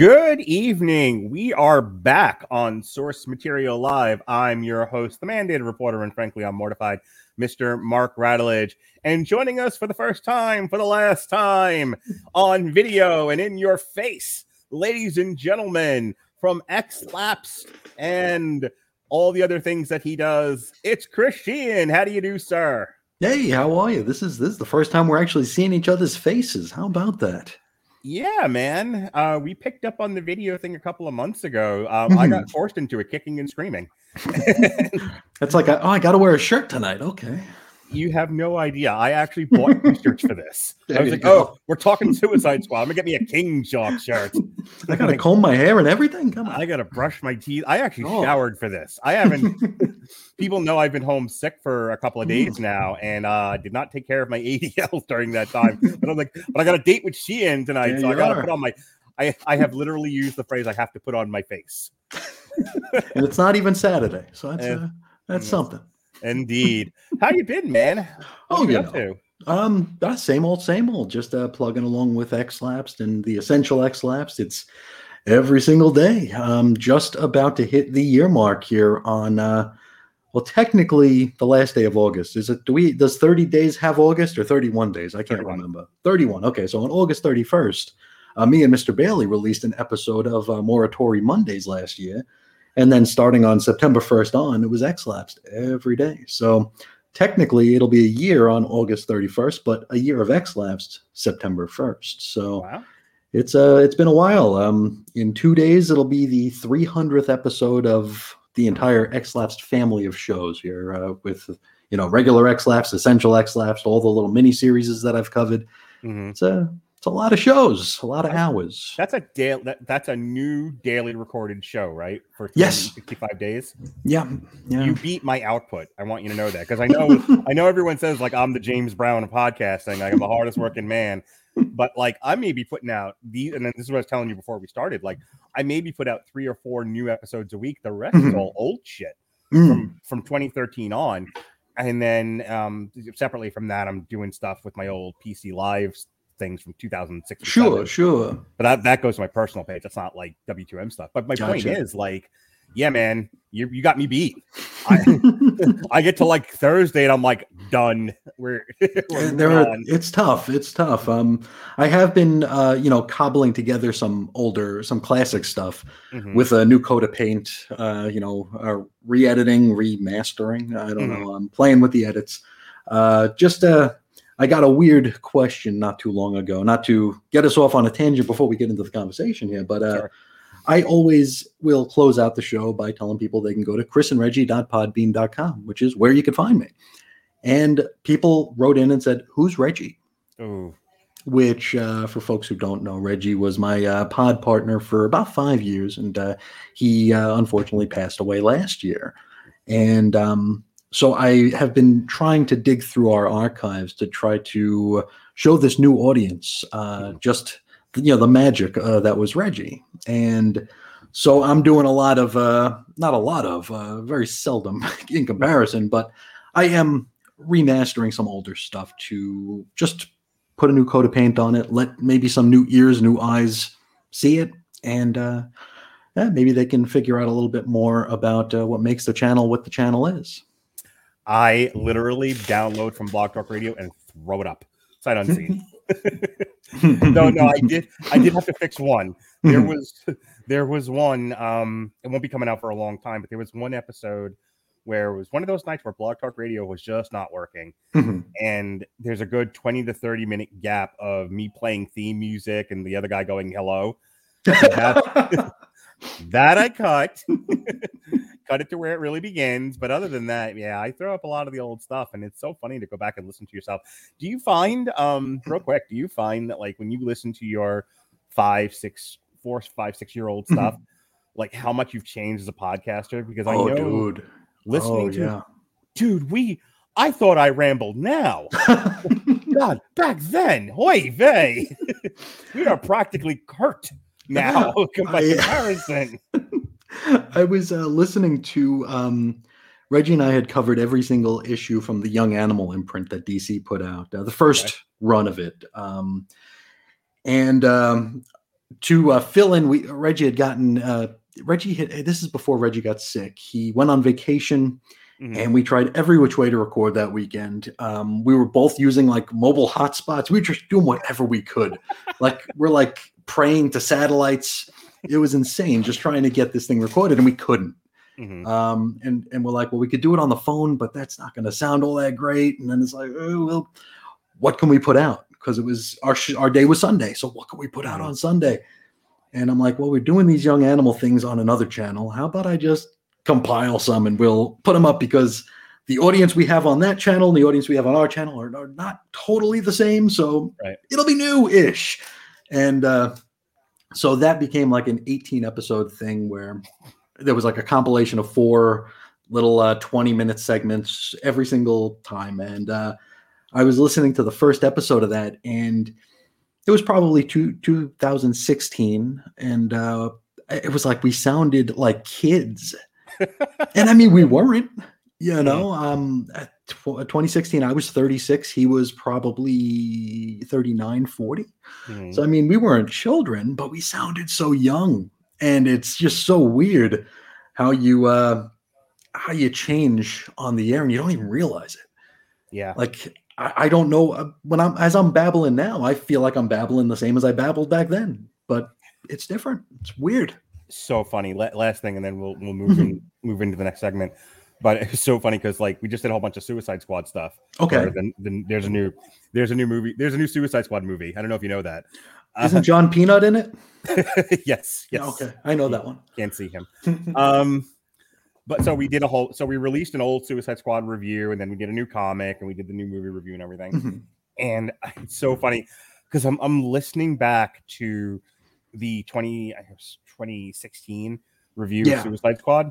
Good evening. We are back on Source Material Live. I'm your host, the mandated reporter, and frankly, I'm mortified, Mr. Mark Radulich. And joining us for the first time, for the last time, on video and in your face, ladies and gentlemen, from X Lapsed and all the other things that he does, it's Christian. How do you do, sir? Hey, how are you? This is this is the first time we're actually seeing each other's faces. How about that? Yeah, man. Uh, we picked up on the video thing a couple of months ago. Um, I got forced into it, kicking and screaming. It's like, oh, I got to wear a shirt tonight. Okay. you have no idea. I actually bought t-shirts for this. I was like, go. "Oh, we're talking Suicide Squad. I'm gonna get me a King Jock shirt. I got to comb my hair and everything. Come on. I gotta brush my teeth. I actually Oh. showered for this. I haven't. people know I've been home sick for a couple of days now, and uh, did not take care of my ADLs during that time. but I'm like, but I got a date with Sheehan tonight, There so I gotta are. put on my. I, I have literally used the phrase I have to put on my face. and it's not even Saturday, so that's Eh, uh, that's yes. something. Indeed. How you been, man? What Oh, you know. Um, ah, same old, same old. Just uh, plugging along with X Lapsed and the essential X Lapsed. It's every single day. Um, just about to hit the year mark here on. Uh, well, technically, the last day of August is it? Do we? Does thirty days have August or thirty-one days? I can't 31. remember. Thirty-one. Okay, so on August thirty-first, uh, me and Mr. Bailey released an episode of uh, Moratory Mondays last year, and then starting on September first on, it was X Lapsed every day. So technically it'll be a year on August 31st, but a year of X lapsed September 1st. So Wow. it's uh it's been a while. Um in 2 days it'll be the 300th episode of the entire X lapsed family of shows here uh, with you know regular X lapsed, essential X lapsed, all the little mini series that I've covered. Mhm. It's a it's a lot of shows, a lot of hours. That's a daily. That, that's a new daily recorded show, right? For Yes. 365 days. Yeah. Yeah. You beat my output. I want you to know that because I know I know everyone says like I'm the James Brown of podcasting, like I'm the hardest working man. But like I may be putting out these, and then this is what I was telling you before we started. Like I maybe put out three or four new episodes a week. The rest is Mhm. all old shit Mm. from from 2013 on. And then um separately from that, I'm doing stuff with my old PC Live things from 2006. Sure, sure. but that, that goes to my personal page. That's not like W2M stuff. But my point is like, yeah, man, you you got me beat. I, I get to like Thursday and I'm like done. We're, we're there are, it's tough it's tough um i have been uh you know cobbling together some older some classic stuff Mhm. with a new coat of paint uh you know uh, re-editing remastering i don't Mhm. know i'm playing with the edits uh just uh i got a weird question not too long ago not to get us off on a tangent before we get into the conversation here but uh Sure. I always will close out the show by telling people they can go to chrisandreggie.podbean.com, which is where you can find me. And people wrote in and said, Who's Reggie? Which, uh, for folks who don't know, Reggie was my uh, pod partner for about five years. And uh, he uh, unfortunately passed away last year. And um, so I have been trying to dig through our archives to try to show this new audience uh, just you know the magic uh, that was Reggie. And so I'm doing a lot of uh, not a lot of uh, very seldom in comparison, but I am remastering some older stuff to just put a new coat of paint on it, let maybe some new ears, new eyes see it, and uh, yeah, maybe they can figure out a little bit more about uh, what makes the channel what the channel is. I literally download from Blog Talk Radio and throw it up sight unseen. no, no, I did. I did have to fix one. There was, there was one. Um, it won't be coming out for a long time, but there was one episode where it was one of those nights where Blog Talk Radio was just not working, Mhm. and there's a good twenty to thirty minute gap of me playing theme music and the other guy going hello. that I cut, cut it to where it really begins. But other than that, yeah, I throw up a lot of the old stuff, and it's so funny to go back and listen to yourself. Do you find, um, real quick, do you find that like when you listen to your five, six, four, five, six year old stuff, like how much you've changed as a podcaster? Because I oh, know dude. listening oh, to, yeah. dude, we, I thought I rambled now. God, back then, hoy vey, we are practically Kurt now by I- comparison. I was uh, listening to um, Reggie and I had covered every single issue from the Young Animal imprint that DC put out, uh, the first Okay. run of it. Um, and um, to uh, fill in, we Reggie had gotten uh, Reggie. Had, this is before Reggie got sick. He went on vacation, Mhm. and we tried every which way to record that weekend. Um, we were both using like mobile hotspots. We were just doing whatever we could. like we're like praying to satellites. It was insane just trying to get this thing recorded, and we couldn't. Mhm. Um, and and we're like, well, we could do it on the phone, but that's not going to sound all that great. And then it's like, oh well, what can we put out? Because it was our sh- our day was Sunday, so what can we put out Mhm. on Sunday? And I'm like, well, we're doing these young animal things on another channel. How about I just compile some and we'll put them up because the audience we have on that channel and the audience we have on our channel are, are not totally the same. So Right. it'll be new-ish. And uh, so that became like an 18 episode thing where there was like a compilation of four little uh, 20 minute segments every single time. And uh, I was listening to the first episode of that and it was probably two, 2016. And uh, it was like we sounded like kids. and I mean, we weren't, you know. Um, 2016, I was 36. He was probably 39, 40. Mhm. So I mean, we weren't children, but we sounded so young, and it's just so weird how you uh, how you change on the air and you don't even realize it. yeah. Like I, I don't know uh, when I'm as I'm babbling now, I feel like I'm babbling the same as I babbled back then, but it's different. It's weird. so funny. La- last thing, and then we'll we'll move in, move into the next segment. But it's so funny because like we just did a whole bunch of Suicide Squad stuff. Okay, Then, then there's a new there's a new movie. There's a new Suicide Squad movie. I don't know if you know that. Uh, isn't John Peanut in it? yes. Yes. Okay, I know that one. Can't see him. Um, but so we did a whole. So we released an old Suicide Squad review, and then we did a new comic, and we did the new movie review and everything. Mhm. and it's so funny because I'm I'm listening back to the 20 I guess 2016 review Yeah. of Suicide Squad,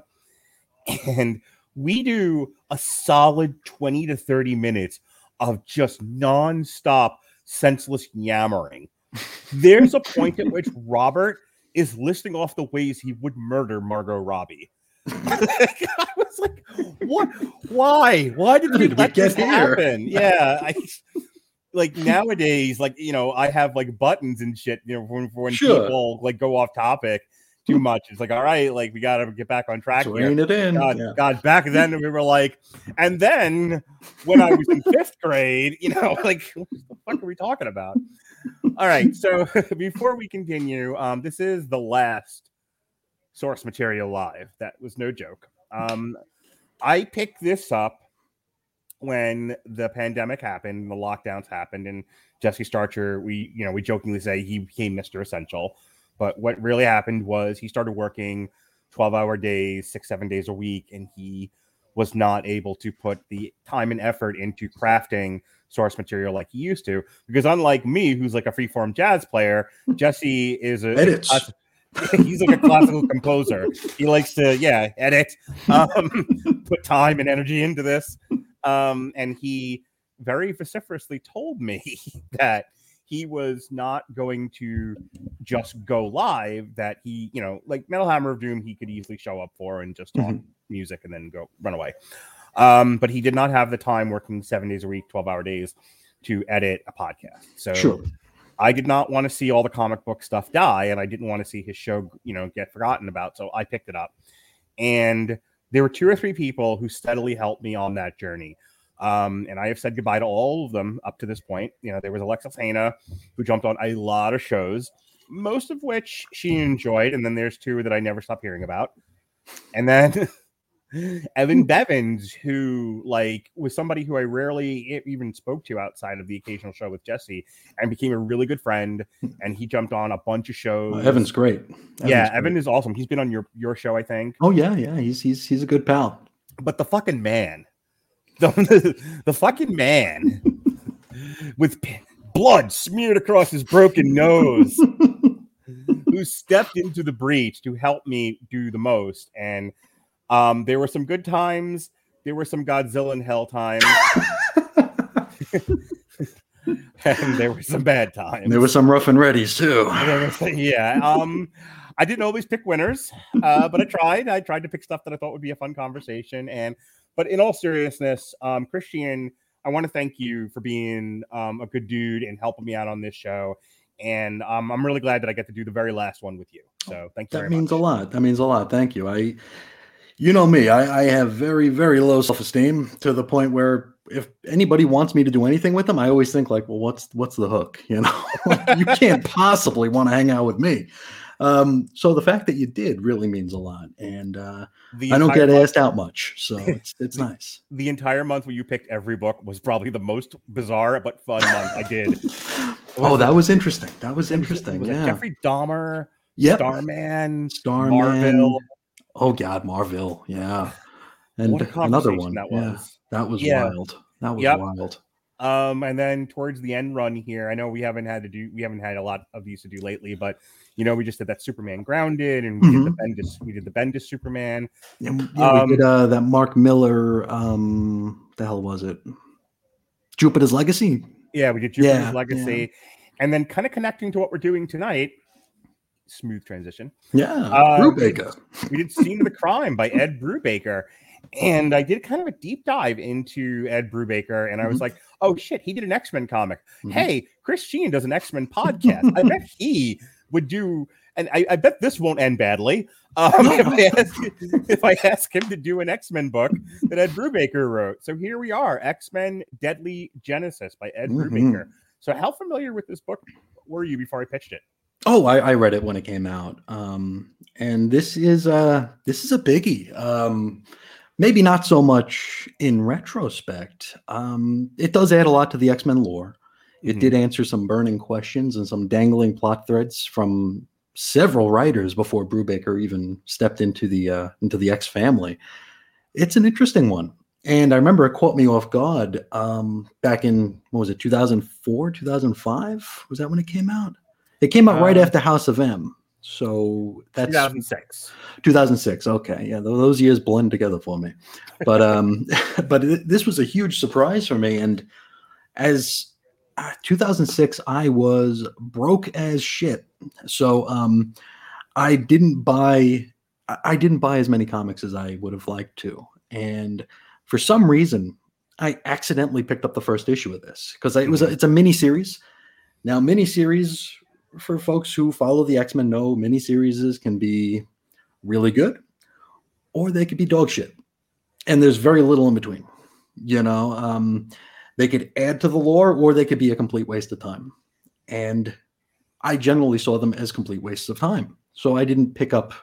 and we do a solid 20 to 30 minutes of just nonstop senseless yammering. There's a point at which Robert is listing off the ways he would murder Margot Robbie. I was like, what? Why? Why did How we did we let this get here? happen? Yeah, I like nowadays, like you know, I have like buttons and shit. You know, for when, for when Sure. people like go off topic too much, it's like, all right, like we got to get back on track here. it in. God, Yeah. God, back then we were like, and then when I was in fifth grade, you know, like what the fuck are we talking about? All right, so before we continue, um, this is the last source material live. That was no joke. Um, I picked this up when the pandemic happened, the lockdowns happened, and Jesse Starcher, we you know, we jokingly say he became Mr. Essential. But what really happened was he started working 12 hour days, six, seven days a week, and he was not able to put the time and effort into crafting source material like he used to. Because unlike me, who's like a freeform jazz player, Jesse is a Edits. class- he's like a classical composer. He likes to, yeah, edit, um, put time and energy into this. Um, and he very vociferously told me that he was not going to just go live that he you know like metal hammer of doom he could easily show up for and just talk music and then go run away um but he did not have the time working seven days a week 12 hour days to edit a podcast so Sure. i did not want to see all the comic book stuff die and i didn't want to see his show you know get forgotten about so i picked it up and there were two or three people who steadily helped me on that journey. Um, and I have said goodbye to all of them up to this point. You know, there was Alexis Hana, who jumped on a lot of shows, most of which she enjoyed. And then there's two that I never stopped hearing about. And then Evan Bevins, who like was somebody who I rarely even spoke to outside of the occasional show with Jesse, and became a really good friend. And he jumped on a bunch of shows. Oh, Evan's great. yeah, Evan's Evan great. is awesome. He's been on your your show, I think. Oh yeah, yeah. He's he's he's a good pal. But the fucking man, the the fucking man with blood smeared across his broken nose, who stepped into the breach to help me do the most. And um, there were some good times. There were some Godzilla in hell times. and there were some bad times. There were some rough and readies too. Yeah. Um, I didn't always pick winners, uh, but I tried. I tried to pick stuff that I thought would be a fun conversation. And but in all seriousness, um, Christian, I want to thank you for being um, a good dude and helping me out on this show. And um, I'm really glad that I get to do the very last one with you. So thank you That means much. a lot. That means a lot. Thank you. I, you know me, I, I have very, very low self esteem to the point where if anybody wants me to do anything with them, I always think like, well, what's what's the hook? You know, Like, you can't possibly want to hang out with me. Um, so the fact that you did really means a lot, and uh, The I don't get month- asked out much, so it's it's nice. The entire month where you picked every book was probably the most bizarre but fun month I did. Oh, that was interesting. That was It was- it interesting. was Yeah. Jeffrey Dahmer, Yep. Starman, Starman. Marvel. Oh God, Marville. Yeah. And another one. that Yeah. was. That was Yeah. wild. That was Yep. wild. Um, and then towards the end run here, I know we haven't had to do we haven't had a lot of these to do lately, but you know, we just did that Superman grounded and we did the Bendis, we did the Bendis Superman. And yeah, Um, we did uh, that Mark Millar. Um, the hell was it? Jupiter's Legacy. Yeah, we did Jupiter's Yeah, Legacy, and then kind of connecting to what we're doing tonight. Smooth transition. Yeah, Uh, Brubaker. We did Scene of the Crime by Ed Brubaker. And I did kind of a deep dive into Ed Brubaker, and I was like, "Oh shit, he did an X Men comic. Mhm. Hey, Chris Sheehan does an X Men podcast. I bet he would do, and I, I bet this won't end badly. Um, if, I ask, if I ask him to do an X Men book that Ed Brubaker wrote. So here we are, X Men Deadly Genesis by Ed Mhm. Brubaker. So how familiar with this book were you before I pitched it? Oh, I, I read it when it came out. Um, and this is uh this is a biggie. Um, maybe not so much in retrospect. Um, it does add a lot to the X Men lore. It Mhm. did answer some burning questions and some dangling plot threads from several writers before Brubaker even stepped into the uh, into the X family. It's an interesting one, and I remember it caught me off guard um, back in what was it, two thousand four, two thousand five? Was that when it came out? It came out right Uh, after House of M, so that's 2006. 2006 okay yeah those years blend together for me but um but it, this was a huge surprise for me and as 2006 i was broke as shit. So um i didn't buy I- didn't buy as many comics as i would have liked to. And for some reason i accidentally picked up the first issue of this because it was a, it's a mini series now mini series for folks who follow the x-men know mini series can be really good or they could be dog shit. And there's very little in between you know? Um, they could add to the lore or they could be a complete waste of time and i generally saw them as complete wastes of time so i didn't pick up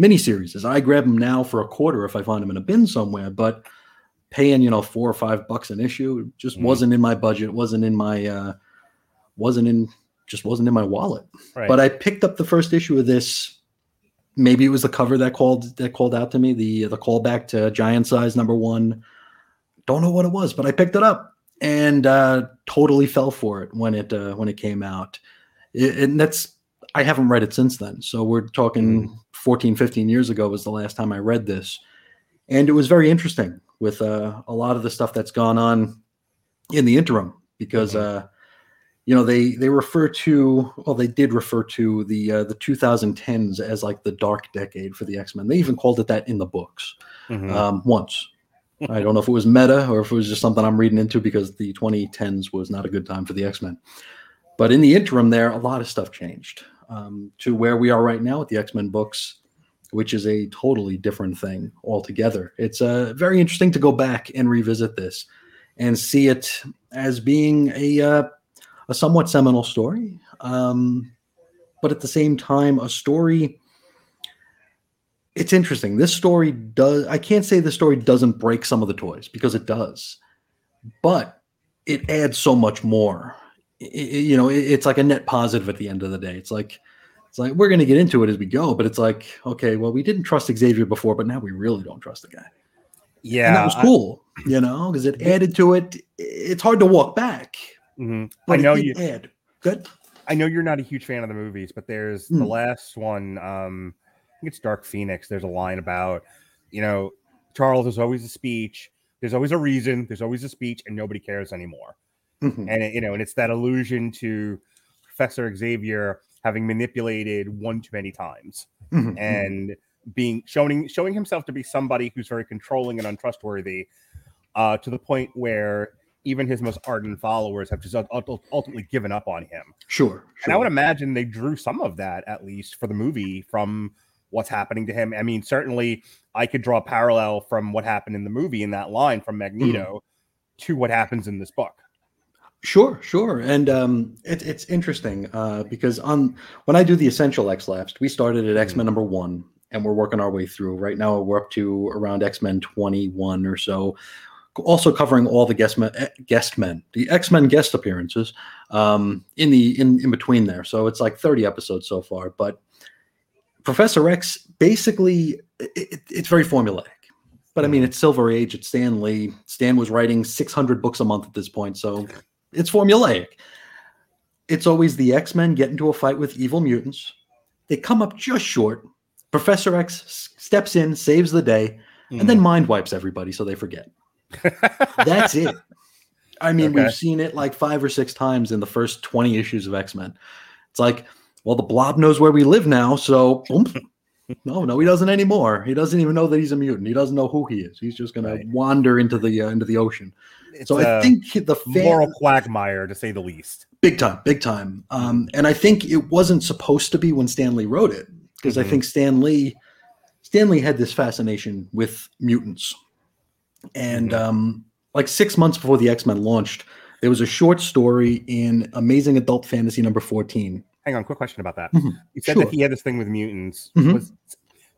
miniseries i grab them now for a quarter if i find them in a bin somewhere but paying you know four or five bucks an issue just Mhm. wasn't in my budget wasn't in my uh wasn't in just wasn't in my wallet Right. but I picked up the first issue of this. Maybe it was the cover that called that called out to me. The the callback to Giant Size number one. Don't know what it was, but I picked it up and uh, totally fell for it when it uh, when it came out. It, and that's I haven't read it since then. So we're talking 14, 15 years ago was the last time I read this, and it was very interesting with uh, a lot of the stuff that's gone on in the interim because. Mhm. Uh, you know they they refer to well they did refer to the uh, the 2010s as like the dark decade for the x-men they even called it that in the books Mhm. um, once i don't know if it was meta or if it was just something i'm reading into because the 2010s was not a good time for the x-men but in the interim there a lot of stuff changed um, to where we are right now with the x-men books which is a totally different thing altogether. It's uh, very interesting to go back and revisit this and see it as being a uh, a somewhat seminal story, um, but at the same time, a story. It's interesting. This story does. I can't say the story doesn't break some of the toys because it does, but it adds so much more. I- I- you know, it- it's like a net positive at the end of the day. It's like it's like we're going to get into it as we go, but it's like okay, well, we didn't trust Xavier before, but now we really don't trust the guy. Yeah, and that was I- cool, you know, because it added to it. It's hard to walk back. mhm. But I know it you. did add. Good. I know you're not a huge fan of the movies, but there's the Hmm. last one. Um, I think it's Dark Phoenix. There's a line about, you know, Charles. There's always a speech. There's always a reason. There's always a speech, and nobody cares anymore. Mhm. And it, you know, and it's that allusion to Professor Xavier having manipulated one too many times Mhm. and being showing showing himself to be somebody who's very controlling and untrustworthy, uh, to the point where even his most ardent followers have just ult- ult- ultimately given up on him. sure. And I would imagine they drew some of that, at least for the movie, from what's happening to him. I mean, certainly I could draw a parallel from what happened in the movie in that line from Magneto to what happens in this book. Sure, sure, and um, it, it's interesting uh, because on when I do the essential X lapsed, we started at X Men number one, and we're working our way through. Right now, we're up to around X Men twenty one or so, also covering all the guest men, eh, guest men, the X Men guest appearances um, in the in in between there. So it's like thirty episodes so far. But Professor X basically it, it, it's very formulaic. But I mean, it's Silver Age. It's Stan Lee. Stan was writing 600 books a month at this point, so it's formulaic. It's always the X Men get into a fight with evil mutants. They come up just short. Professor X steps in, saves the day, and then mm-hmm. mind wipes everybody so they forget. That's it. I mean, Okay. we've seen it like five or six times in the first 20 issues of X Men. It's like, well, the blob knows where we live now, so boom. no, no, he doesn't anymore. He doesn't even know that he's a mutant. He doesn't know who he is. He's just going Right. to wander into the uh, into the ocean. it's So I think the fan, moral quagmire, to say the least. big time, big time. Um, and I think it wasn't supposed to be when Stan Lee wrote it because Mhm. I think Stan Lee Stanley had this fascination with mutants, and Mhm. um, like six months before the X Men launched, there was a short story in Amazing Adult Fantasy number fourteen. Hang on, quick question about that. Mhm. You said Sure. that he had this thing with mutants. Mhm. Was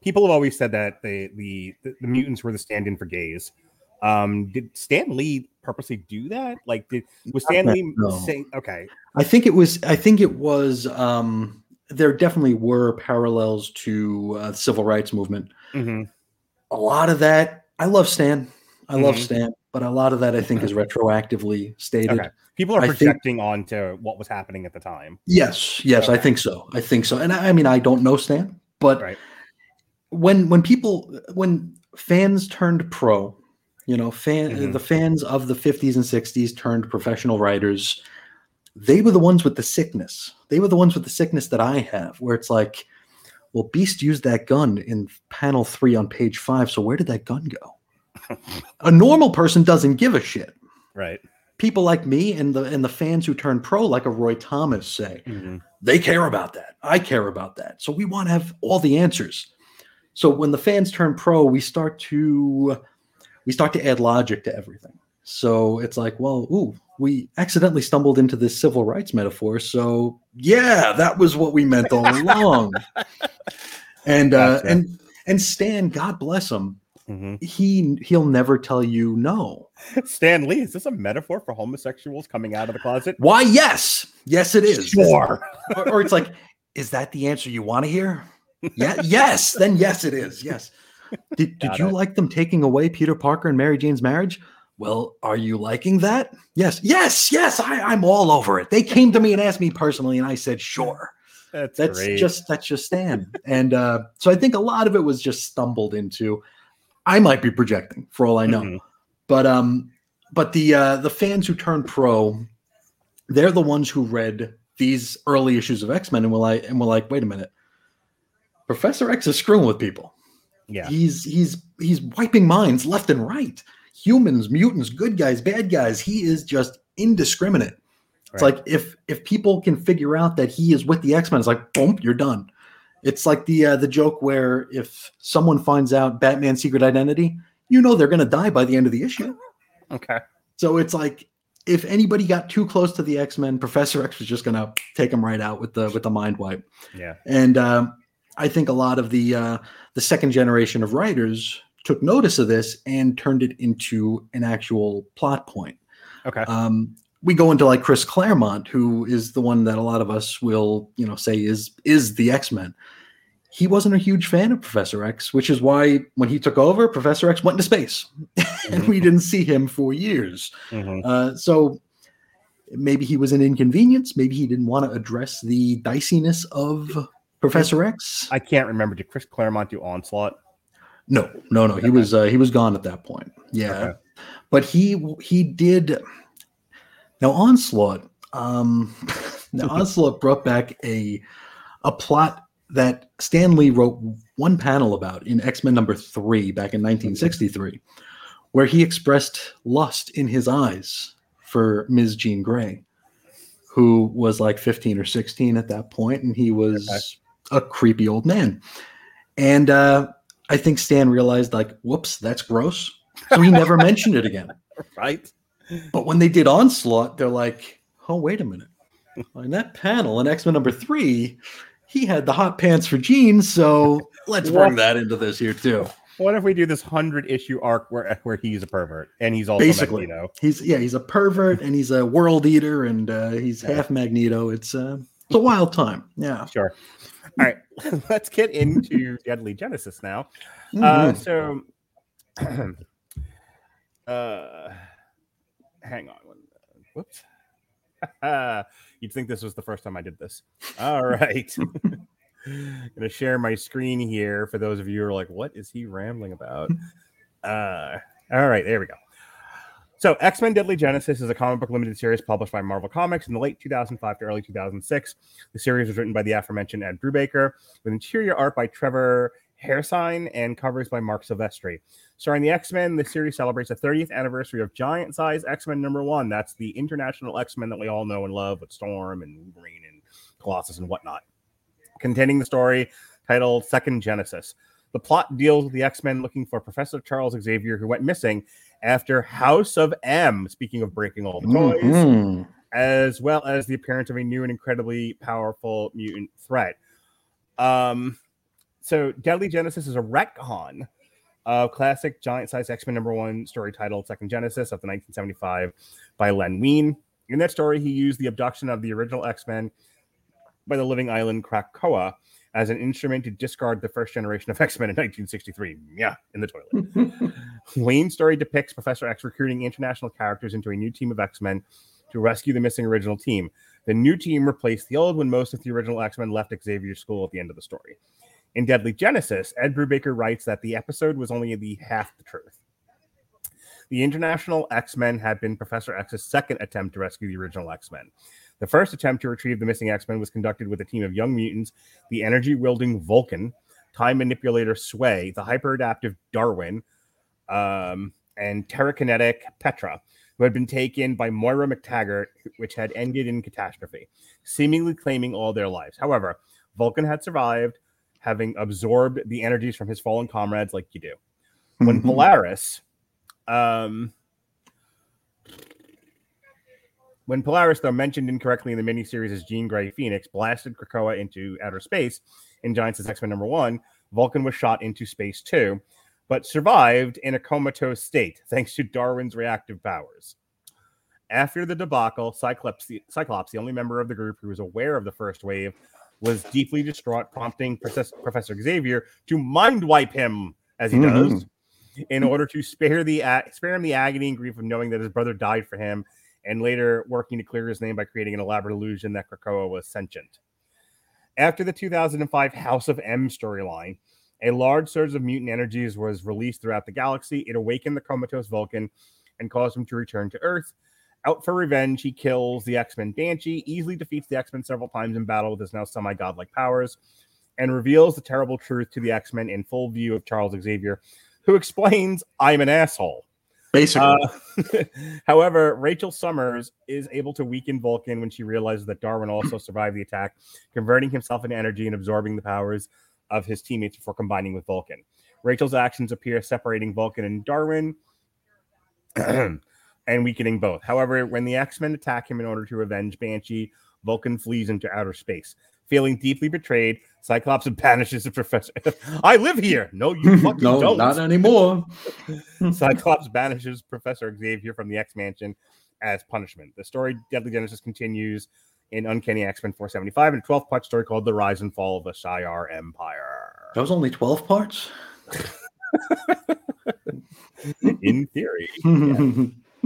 people have always said that the the the, the mutants were the stand-in for gays. Um, did Stan Lee purposely do that? Like, did was Stan Lee saying, "Okay, I think it was. I think it was. Um, there definitely were parallels to uh, the civil rights movement. mhm, A lot of that. I love Stan. I love Mhm. Stan, but a lot of that I think is retroactively stated. okay," people are I think- projecting onto what was happening at the time. Yes, yes, I think so. I think so. And I, I mean, I don't know Stan, but Right. when when people when fans turned pro, you know, fan Mhm. the fans of the 50s and 60s turned professional writers, they were the ones with the sickness. They were the ones with the sickness that I have, where it's like, well, Beast used that gun in panel three on page five. So where did that gun go? A normal person doesn't give a shit. Right. People like me and the and the fans who turn pro, like a Roy Thomas, say, Mhm. they care about that. I care about that. So we want to have all the answers. So when the fans turn pro, we start to we start to add logic to everything. So it's like, well, ooh, we accidentally stumbled into this civil rights metaphor. So yeah, that was what we meant all along. and uh, and and Stan, God bless him, Mhm. he he'll never tell you no. Stan Lee, is this a metaphor for homosexuals coming out of the closet? Why? Yes, yes, it is. Sure. or, or it's like, is that the answer you want to hear? Yeah, yes. Then yes, it is. Yes. Did, did Got you it. like them taking away Peter Parker and Mary Jane's marriage? Well, are you liking that? Yes, yes, yes. I, I'm all over it. They came to me and asked me personally, and I said, sure. That's, That's just that's just Stan. and uh, so I think a lot of it was just stumbled into. I might be projecting for all I know. Mhm. but um but the uh the fans who turned pro they're the ones who read these early issues of x-men and were like and were like wait a minute. Professor x is screwing with people. Yeah. he's he's he's wiping minds left and right. Humans mutants good guys bad guys. He is just indiscriminate. It's like if if people can figure out that he is with the x-men it's like boom you're done It's like the uh, the joke where if someone finds out Batman's secret identity, you know they're going to die by the end of the issue. Okay. So it's like if anybody got too close to the X Men, Professor X was just going to take them right out with the with the mind wipe. Yeah. And um, I think a lot of the uh, the second generation of writers took notice of this and turned it into an actual plot point. Okay. Um, we go into like Chris Claremont, who is the one that a lot of us will, you know, say is is the X Men. He wasn't a huge fan of Professor X, which is why when he took over, Professor X went into space, and we didn't see him for years. Mhm. Uh, so maybe he was an inconvenience. Maybe he didn't want to address the diciness of Professor X. I can't remember. Did Chris Claremont do Onslaught? No, no, no. He was uh, he was gone at that point. Yeah, Okay. but he he did. Now onslaught. Um, now onslaught brought back a a plot that Stan Lee wrote one panel about in X Men number three back in 1963, where he expressed lust in his eyes for Ms. Jean Grey, who was like 15 or 16 at that point, and he was a creepy old man. And uh, I think Stan realized, like, whoops, that's gross. So he never mentioned it again. Right. But when they did Onslaught, they're like, oh, wait a minute. In that panel in X Men number three, he had the hot pants for jeans. So let's bring that into this here, too. What if we do this hundred issue arc where where he's a pervert and he's also Basically. Magneto? He's, yeah, he's a pervert and he's a world eater and uh, he's half Magneto. It's, uh, it's a wild time. Yeah. Sure. All right. Let's get into Deadly Genesis now. Uh, Mhm. so, uh, hang on. one- Whoops. You'd think this was the first time I did this. All right. I'm Gonna share my screen here for those of you who are like, "What is he rambling about?" Uh, all right, there we go. So, X Men Deadly Genesis is a comic book limited series published by Marvel Comics in the late 2005 to early 2006. The series was written by the aforementioned Ed Brubaker, with interior art by Trevor Hairsine and covers by Marc Silvestri. Starring the X Men, the series celebrates the 30th anniversary of Giant Size X Men number one. That's the international X Men that we all know and love with Storm and Wolverine and Colossus and whatnot. Containing the story titled Second Genesis. The plot deals with the X Men looking for Professor Charles Xavier, who went missing after House of M, speaking of breaking all the toys, Mhm. as well as the appearance of a new and incredibly powerful mutant threat. Um, so Deadly Genesis is a retcon of classic giant size X Men number one story titled Second Genesis of the 1975 by Len Wein. In that story, he used the abduction of the original X Men by the living island Krakoa as an instrument to discard the first generation of X Men in 1963. Yeah, in the toilet. Wayne's story depicts Professor X recruiting international characters into a new team of X Men to rescue the missing original team. The new team replaced the old when most of the original X Men left Xavier's school at the end of the story. In Deadly Genesis, Ed Brubaker writes that the episode was only the half the truth. The International X Men had been Professor X's second attempt to rescue the original X Men. The first attempt to retrieve the missing X Men was conducted with a team of young mutants, the energy wielding Vulcan, time manipulator Sway, the hyperadaptive Darwin, um, and Terrakinetic Petra, who had been taken by Moira McTaggart, which had ended in catastrophe, seemingly claiming all their lives. However, Vulcan had survived, having absorbed the energies from his fallen comrades like you do. When Mhm. Polaris, um, when Polaris, though mentioned incorrectly in the miniseries as Jean Grey Phoenix, blasted Krakoa into outer space in Giant Size X Men number one, Vulcan was shot into space too, but survived in a comatose state thanks to Darwin's reactive powers. After the debacle, Cyclops, the, Cyclops, the only member of the group who was aware of the first wave, was deeply distraught, prompting Professor, Xavier to mind wipe him as he mm-hmm. does, in order to spare the spare him the agony and grief of knowing that his brother died for him, and later working to clear his name by creating an elaborate illusion that Krakoa was sentient. After the 2005 House of M storyline, a large surge of mutant energies was released throughout the galaxy. It awakened the comatose Vulcan and caused him to return to Earth. Out for revenge, he kills the X Men Banshee, easily defeats the X Men several times in battle with his now semi godlike powers, and reveals the terrible truth to the X Men in full view of Charles Xavier, who explains, I'm an asshole. Basically, Uh, however, Rachel Summers is able to weaken Vulcan when she realizes that Darwin also survived the attack, converting himself into energy and absorbing the powers of his teammates before combining with Vulcan. Rachel's actions appear separating Vulcan and Darwin and weakening both. However, when the X Men attack him in order to avenge Banshee, Vulcan flees into outer space. Feeling deeply betrayed, Cyclops banishes the professor. I live here. No, you fucking no, don't. not anymore. Cyclops banishes Professor Xavier from the X Mansion as punishment. The story Deadly Genesis continues in Uncanny X Men 475 and a 12th part story called The Rise and Fall of the Shi'ar Empire. That was only twelve parts. In theory.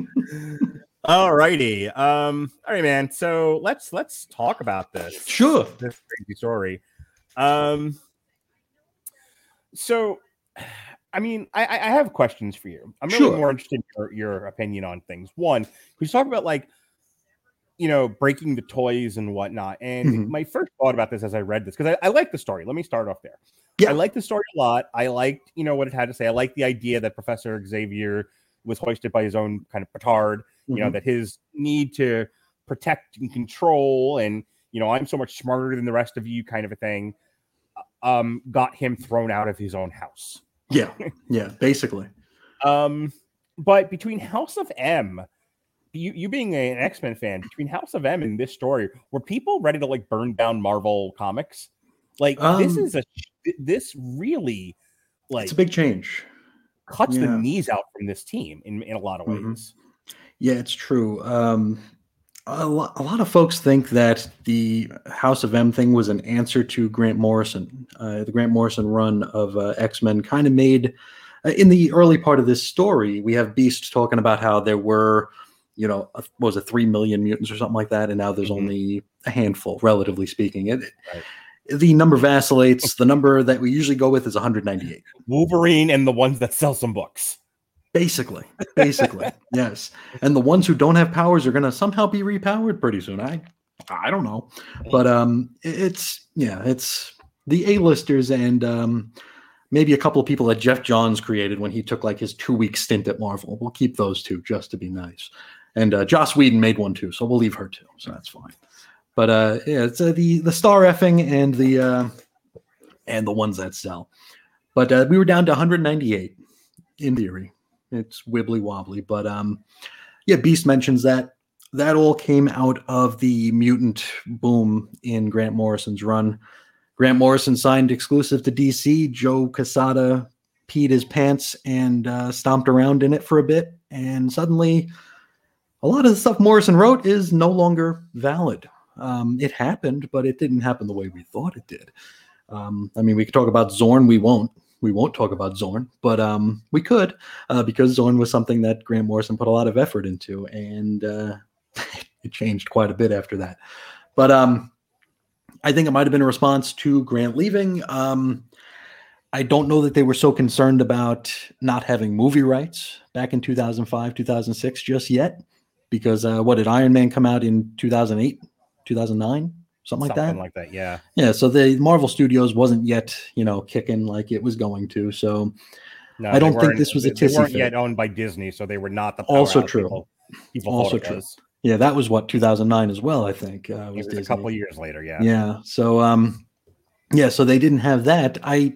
All righty. Um, all right, man. So let's let's talk about this. Sure. This crazy story. Um so I mean, I, I have questions for you. I'm really Sure. more interested in your, your opinion on things. One, we talk about like, you know, breaking the toys and whatnot. And Mhm. my first thought about this as I read this, because I, I like the story. Let me start off there. Yeah. I like the story a lot. I liked, you know, what it had to say. I like the idea that Professor Xavier was hoisted by his own kind of petard, you know, Mhm. that his need to protect and control and, you know, I'm so much smarter than the rest of you kind of a thing, um, got him thrown out of his own house. Yeah, yeah, basically. Um, but between House of M, you, you being an X Men fan, between House of M and this story, were people ready to like burn down Marvel comics? Like this Um, is a this really like It's a big change. Cuts the knees out from this team in, in a lot of Mhm. ways. Yeah, it's true. Um, a, lo- a lot of folks think that the House of M thing was an answer to Grant Morrison. Uh, the Grant Morrison run of uh, X Men kind of made, uh, in the early part of this story, we have Beast talking about how there were, you know, a- what was it, 3 million mutants or something like that, and now there's Mhm. only a handful, relatively speaking. It, Right. The number vacillates. the number that we usually go with is 198. Wolverine and the ones that sell some books. Basically, basically, yes. And the ones who don't have powers are going to somehow be repowered pretty soon. I, I don't know, but um, it's yeah, it's the A-listers and um, maybe a couple of people that Geoff Johns created when he took like his two-week stint at Marvel. We'll keep those two just to be nice. And uh, Joss Whedon made one too, so we'll leave her too, so that's fine. But uh, yeah, it's uh, the the star effing and the uh, and the ones that sell. But uh, we were down to 198 in theory. It's wibbly wobbly, but um, yeah, Beast mentions that that all came out of the mutant boom in Grant Morrison's run. Grant Morrison signed exclusive to DC. Joe Quesada peed his pants and uh, stomped around in it for a bit, and suddenly, a lot of the stuff Morrison wrote is no longer valid. Um, it happened, but it didn't happen the way we thought it did. Um, I mean, we could talk about Xorn. We won't. We won't talk about Xorn, but um, we could uh, because Xorn was something that Grant Morrison put a lot of effort into, and uh, it changed quite a bit after that. But um, I think it might have been a response to Grant leaving. Um, I don't know that they were so concerned about not having movie rights back in 2005, 2006 just yet, because uh, what did Iron Man come out in 2008, 2009, something like that? Something like that. Yeah. Yeah, so the Marvel Studios wasn't yet, you know, kicking like it was going to. So No, I don't think this was a they- They weren't fit. yet owned by Disney, so they were not the Also true. People, people Also true. was. yeah, that was what 2009 as well. I think uh, It was, was a couple years later. Yeah. Yeah. So um, yeah, so they didn't have that. I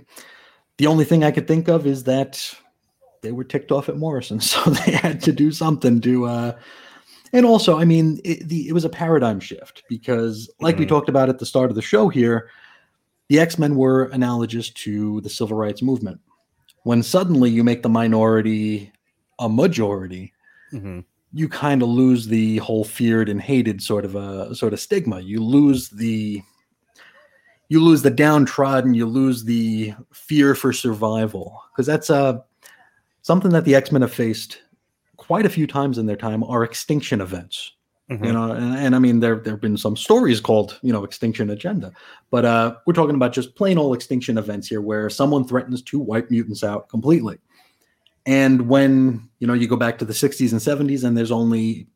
the only thing I could think of is that they were ticked off at Morrison, so they had to do something to. uh and also, I mean, it, the, it was a paradigm shift because, like we Mhm. talked about at the start of the show here, the X Men were analogous to the civil rights movement. When suddenly you make the minority a majority, Mhm. you kind of lose the whole feared and hated sort of a sort of stigma. You lose the you lose the downtrodden, you lose the fear for survival because that's uh something that the X-Men have faced quite a few times in their time are extinction events. Mhm. You know, and, and I mean there there have been some stories called, you know, extinction agenda. But uh we're talking about just plain old extinction events here where someone threatens to wipe mutants out completely. And when, you know, you go back to the 60s and 70s and there's only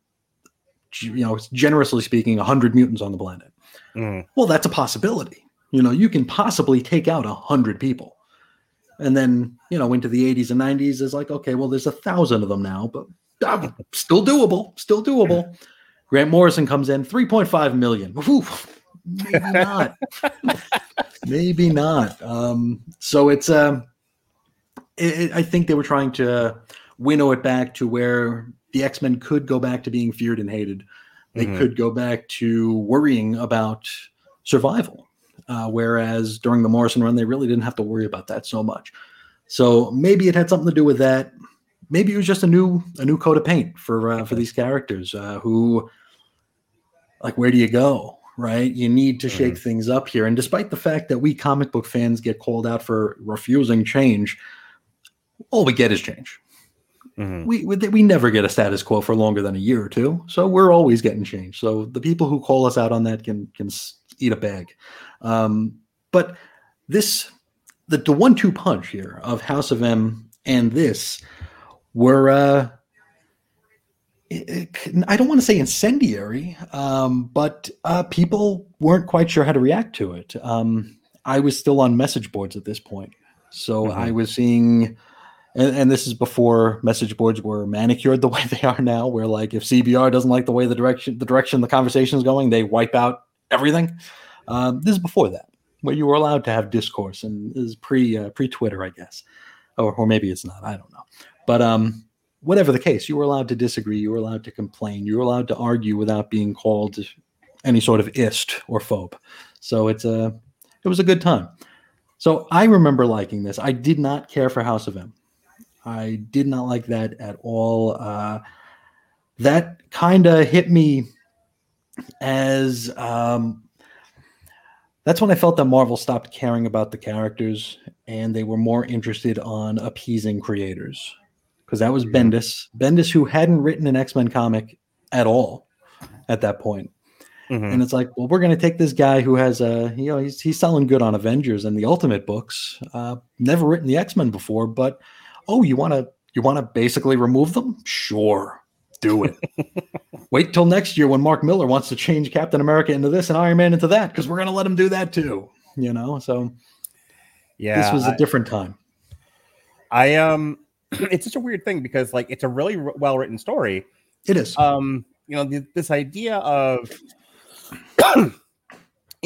you know, generously speaking 100 mutants on the planet. Mhm. Well, that's a possibility. You know, you can possibly take out a hundred people. and then you know into the 80s and 90s is like okay well there's a thousand of them now but uh, still doable still doable grant morrison comes in 3.5 million Whew, maybe not maybe not um so it's um it, it- i think they were trying to winnow it back to where the x-men could go back to being feared and hated they Mhm. could go back to worrying about survival uh, whereas during the Morrison run, they really didn't have to worry about that so much. So maybe it had something to do with that. Maybe it was just a new a new coat of paint for uh, for these characters uh, who, like, where do you go? Right, you need to shake things up here. And despite the fact that we comic book fans get called out for refusing change, all we get is change. Mhm. We, we we never get a status quo for longer than a year or two, so we're always getting change. So the people who call us out on that can can eat a bag. Um, but this the the one two punch here of House of M and this were uh, it- it- I don't want to say incendiary, um, but uh, people weren't quite sure how to react to it. Um, I was still on message boards at this point, so Mhm. I was seeing and, and this is before message boards were manicured the way they are now where like if cbr doesn't like the way the direction the direction the conversation is going they wipe out everything um, this is before that where you were allowed to have discourse and this is pre uh, pre twitter i guess or, or maybe it's not i don't know but um whatever the case you were allowed to disagree you were allowed to complain you were allowed to argue without being called any sort of ist or phobe so it's a it was a good time so i remember liking this i did not care for house of m I did not like that at all. Uh, that kind of hit me as um, that's when I felt that Marvel stopped caring about the characters and they were more interested on appeasing creators. Because that was Bendis, Bendis who hadn't written an X Men comic at all at that point. Mhm. And it's like, well, we're going to take this guy who has a, you know, he's he's selling good on Avengers and the Ultimate books. Uh, never written the X Men before, but oh, you want to you want to basically remove them? Sure, do it. Wait till next year when Mark Millar wants to change Captain America into this and Iron Man into that because we're going to let him do that too. You know, so Yeah, this was I- a different time. I um, it's such a weird thing because like it's a really well written story. It is. Um, you know, th- this idea of, you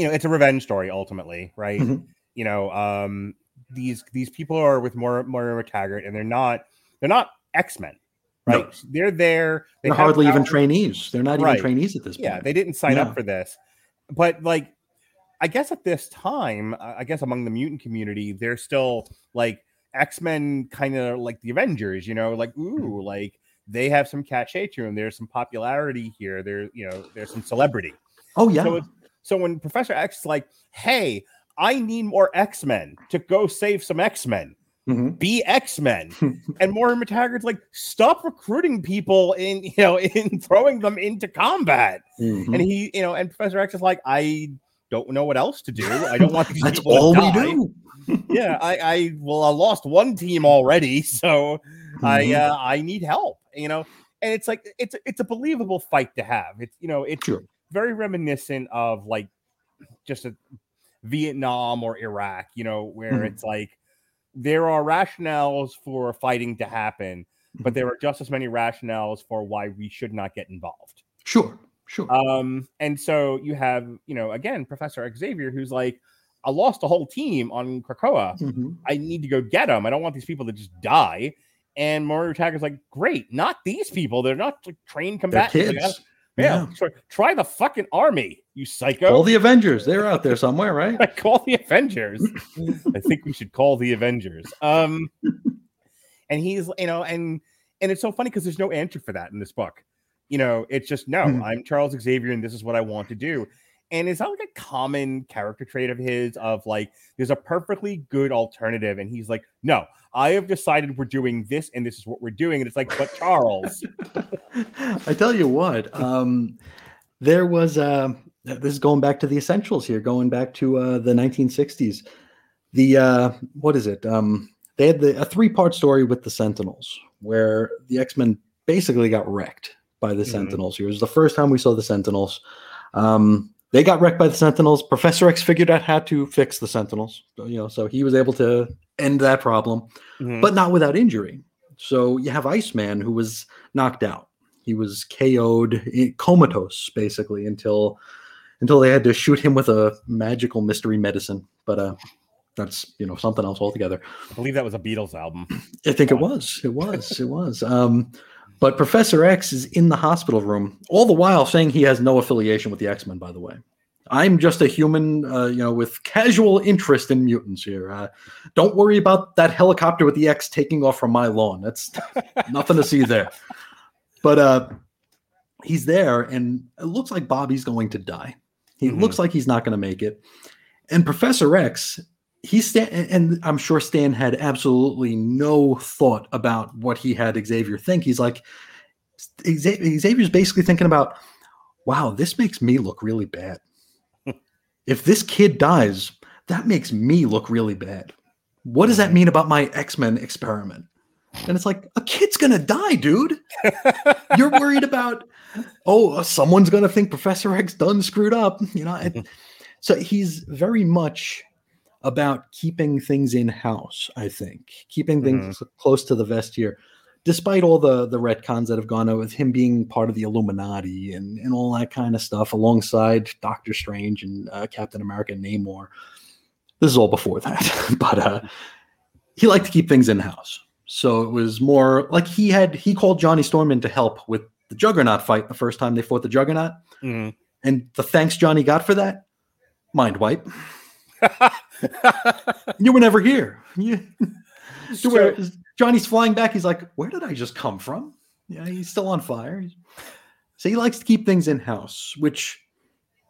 know, it's a revenge story ultimately, right? Mhm. You know, um, these these people are with more Moira Taggart, and they're not they're not X Men, No. right? They're there. They They're have hardly even trainees. They're not Right. even trainees at this point. Yeah, they didn't sign up for this, but like, I guess at this time, I guess among the mutant community, they're still like X Men, kind of like the Avengers. You know, like ooh, like they have some cachet to them. There's some popularity here. There, you know, there's some celebrity. oh yeah. So, so when Professor X is like, "Hey, I need more X Men to go save some X Men," Mhm. be X Men. and Moira MacTaggert's like, stop recruiting people in, you know, in throwing them into combat. Mhm. And he, you know, and Professor X is like, I don't know what else to do. I don't want these That's people to all we do. Yeah, I, I, well, I lost one team already, so I, Mhm. uh, I need help. You know, and it's like it's it's a believable fight to have. It's you know, it's Sure. very reminiscent of like just a Vietnam or Iraq. You know, where Mhm. it's like there are rationales for fighting to happen, but Mhm. there are just as many rationales for why we should not get involved. Sure. Sure. Um, and so you have, you know, again, Professor Xavier, who's like, I lost a whole team on Krakoa. Mhm. I need to go get them. I don't want these people to just die. And Moira Taggart's like, great, not these people. They're not like, trained combatants. Like, kids. yeah, try, the fucking army, you psycho. All the Avengers. They're out there somewhere, right? I call the Avengers. I think we should call the Avengers. Um, and he's, you know, and and it's so funny because there's no answer for that in this book. You know, it's just no. Mhm. I'm Charles Xavier, and this is what I want to do. And it's not like a common character trait of his of like there's a perfectly good alternative, and he's like, no, I have decided we're doing this, and this is what we're doing. And it's like, but Charles, I tell you what, um, there was uh, this is going back to the essentials here, going back to uh, the 1960s. The uh, what is it? Um, they had the, a three part story with the Sentinels, where the X Men basically got wrecked by the Mhm. Sentinels. It was the first time we saw the Sentinels. Um, they got wrecked by the Sentinels. Professor X figured out how to fix the Sentinels. You know, so he was able to end that problem, Mhm. but not without injury. So you have Iceman who was knocked out. He was KO'd, comatose basically until until they had to shoot him with a magical mystery medicine. But uh, that's you know something else altogether. I believe that was a Beatles album. I think it was. It was. It was. Um, but Professor X is in the hospital room, all the while saying he has no affiliation with the X Men. By the way, I'm just a human, uh, you know, with casual interest in mutants here. Uh, don't worry about that helicopter with the X taking off from my lawn. That's nothing to see there. But uh, he's there, and it looks like Bobby's going to die. He Mhm. looks like he's not going to make it. And Professor X he's Stan, and I'm sure Stan had absolutely no thought about what he had Xavier think. He's like, Xavier's basically thinking about, wow, this makes me look really bad. if this kid dies, that makes me look really bad. What does that mean about my X Men experiment? And it's like, a kid's gonna die, dude. You're worried about, oh, uh, someone's gonna think Professor X done screwed up, you know. and- so he's very much about keeping things in house. I think keeping things close to the vest here, despite all the the retcons that have gone on with him being part of the Illuminati and and all that kind of stuff, alongside Doctor Strange and uh, Captain America and Namor. This is all before that, but uh, he liked to keep things in house. So it was more like he had he called Johnny Storm in to help with the Juggernaut fight the first time they fought the Juggernaut, Mhm. and the thanks Johnny got for that, mind wipe. You were never here. You, So- were- Johnny's flying back. He's like, "Where did I just come from?" Yeah, he's still on fire. So he likes to keep things in house, which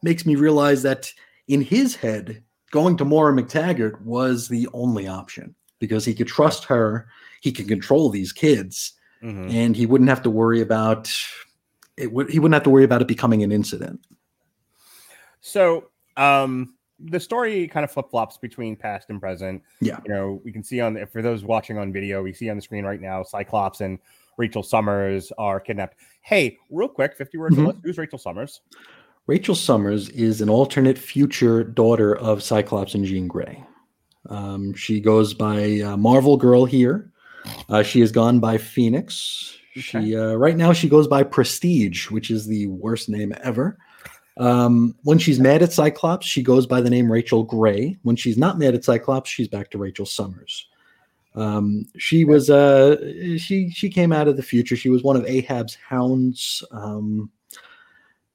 makes me realize that in his head, going to Moira MacTaggert was the only option because he could trust her. He could control these kids, Mhm. and he wouldn't have to worry about it. Would he wouldn't have to worry about it becoming an incident? So, um, the story kind of flip flops between past and present. Yeah. You know, we can see on the, for those watching on video, we see on the screen right now, Cyclops and Rachel Summers are kidnapped. Hey, real quick, 50 words Mhm. Who's Rachel Summers? Rachel Summers is an alternate future daughter of Cyclops and Jean Grey. Um, she goes by uh, Marvel Girl here. Uh, she has gone by Phoenix. She uh, right now she goes by Prestige, which is the worst name ever. Um, when she's mad at Cyclops, she goes by the name Rachel Grey. When she's not mad at Cyclops, she's back to Rachel Summers. Um, she was uh, she she came out of the future. She was one of Ahab's hounds. Um,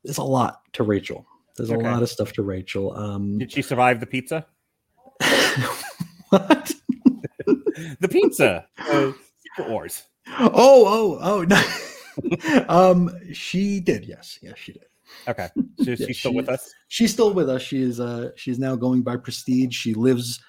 there's a lot to Rachel. There's Okay. a lot of stuff to Rachel. Um, Did she survive the pizza? what? The pizza. uh, Secret Wars. Oh, oh, oh no. um, she did. Yes, yes, she did. Okay. So Yeah, she's still she- with us? She's still with us. She is. Uh, she's now going by Prestige. She lives.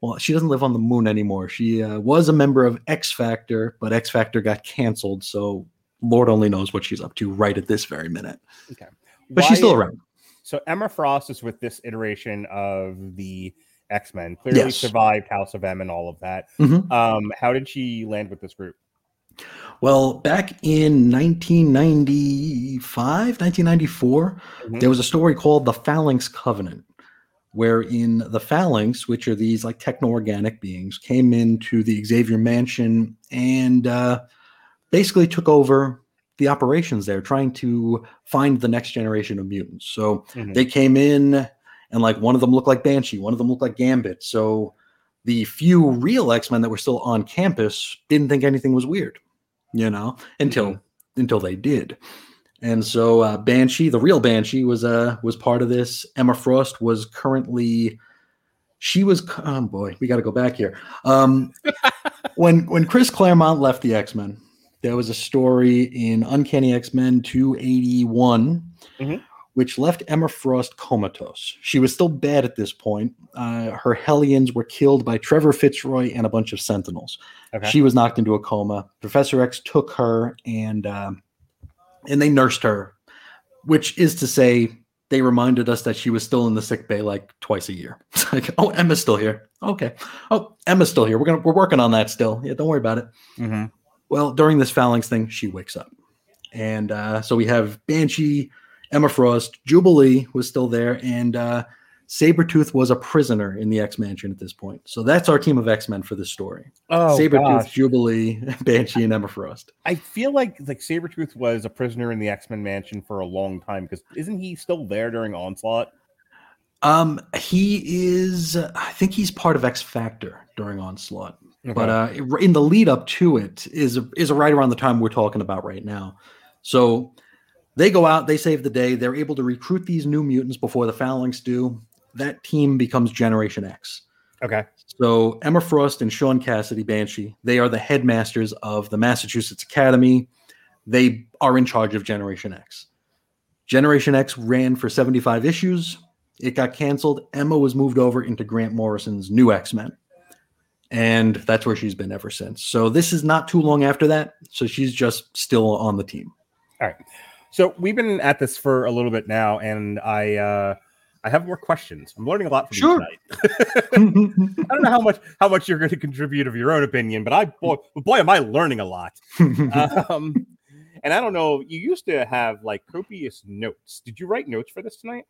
Well, she doesn't live on the moon anymore. She uh, was a member of X Factor, but X Factor got canceled. So Lord only knows what she's up to right at this very minute. Okay. But Why- she's still around. So Emma Frost is with this iteration of the X Men. Clearly Yes. survived House of M and all of that. Mhm. Um, how did she land with this group? Well, back in 1995, 1994, Mhm. there was a story called the Phalanx Covenant, wherein the Phalanx, which are these like techno organic beings, came into the Xavier Mansion and uh, basically took over the operations there, trying to find the next generation of mutants. So Mhm. they came in, and like one of them looked like Banshee, one of them looked like Gambit. So the few real X Men that were still on campus didn't think anything was weird, you know, until Mhm. until they did. And so uh, Banshee, the real Banshee, was uh was part of this. Emma Frost was currently, she was. Oh boy, we got to go back here. Um, when when Chris Claremont left the X Men, there was a story in Uncanny X Men two eighty one, Mhm. Which left Emma Frost comatose. She was still bad at this point. Uh, her Hellions were killed by Trevor Fitzroy and a bunch of Sentinels. Okay. She was knocked into a coma. Professor X took her and um, and they nursed her, which is to say, they reminded us that she was still in the sick bay like twice a year. It's like, oh, Emma's still here. Okay. Oh, Emma's still here. We're gonna we're working on that still. Yeah, don't worry about it. Mhm. Well, during this phalanx thing, she wakes up, and uh, so we have Banshee Emma Frost, Jubilee was still there, and uh, Sabretooth was a prisoner in the X Mansion at this point. So that's our team of X Men for this story. Oh, Sabretooth, gosh. Jubilee, Banshee, and Emma Frost. I feel like like Sabretooth was a prisoner in the X-Men mansion for a long time because isn't he still there during Onslaught? Um, he is, I think he's part of X Factor during Onslaught. But uh, in the lead up to it is is right around the time we're talking about right now. So they go out, they save the day, they're able to recruit these new mutants before the Phalanx do. That team becomes Generation X. okay. So Emma Frost and Sean Cassidy Banshee, they are the headmasters of the Massachusetts Academy. They are in charge of Generation X. Generation X ran for 75 issues. It got canceled. Emma was moved over into Grant Morrison's New X-Men. And that's where she's been ever since. So this is not too long after that. So she's just still on the team. So we've been at this for a little bit now, and I uh I have more questions. I'm learning a lot from Sure. you tonight. I don't know how much how much you're going to contribute of your own opinion, but I boy, boy am I learning a lot. Um, and I don't know. You used to have like copious notes. Did you write notes for this tonight?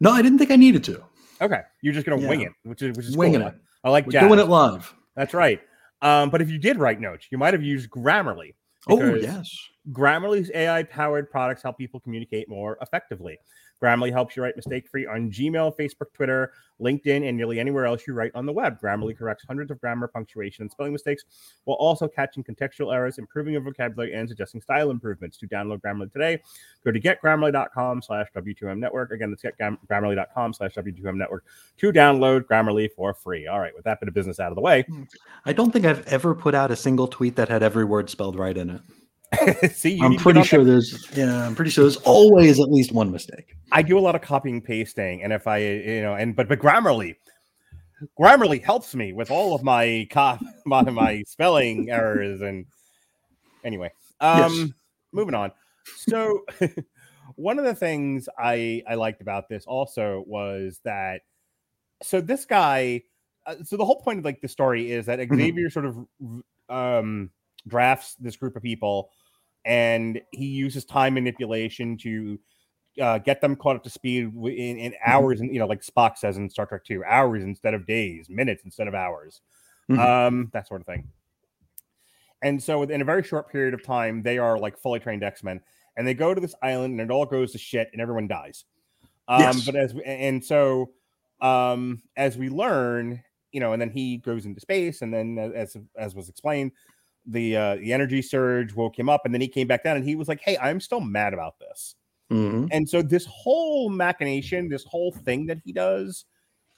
no, I didn't think I needed to. Okay, you're just going to wing it, which is which is Winging cool. it. I like We're jazz. doing it live. That's right. Um, but if you did write notes, you might have used Grammarly. Oh, yes. Grammarly's AI powered products help people communicate more effectively. Grammarly helps you write mistake free on Gmail, Facebook, Twitter, LinkedIn, and nearly anywhere else you write on the web. Grammarly corrects hundreds of grammar, punctuation, and spelling mistakes while also catching contextual errors, improving your vocabulary, and suggesting style improvements. To download Grammarly today, go to getgrammarly.com slash W2M network. Again, that's getgrammarly.com slash W2M network to download Grammarly for free. All right, with that bit of business out of the way, I don't think I've ever put out a single tweet that had every word spelled right in it. see, you I'm need to get pretty on sure there's yeah, I'm pretty sure there's always at least one mistake. I do a lot of copying and pasting, and if I, you know, and but but Grammarly, Grammarly helps me with all of my cop my, my spelling errors and anyway. Um, Yes. moving on. So one of the things I I liked about this also was that so this guy, uh, so the whole point of like the story is that Mhm. Xavier sort of um drafts this group of people and he uses time manipulation to uh, get them caught up to speed in, in hours and you know like spock says in star trek 2 hours instead of days minutes instead of hours Mhm. um that sort of thing and so within a very short period of time they are like fully trained x-men and they go to this island and it all goes to shit and everyone dies um Yes. but as we, and so um as we learn you know and then he goes into space and then as as was explained the uh the energy surge woke him up and then he came back down and he was like hey i'm still mad about this Mhm. and so this whole machination this whole thing that he does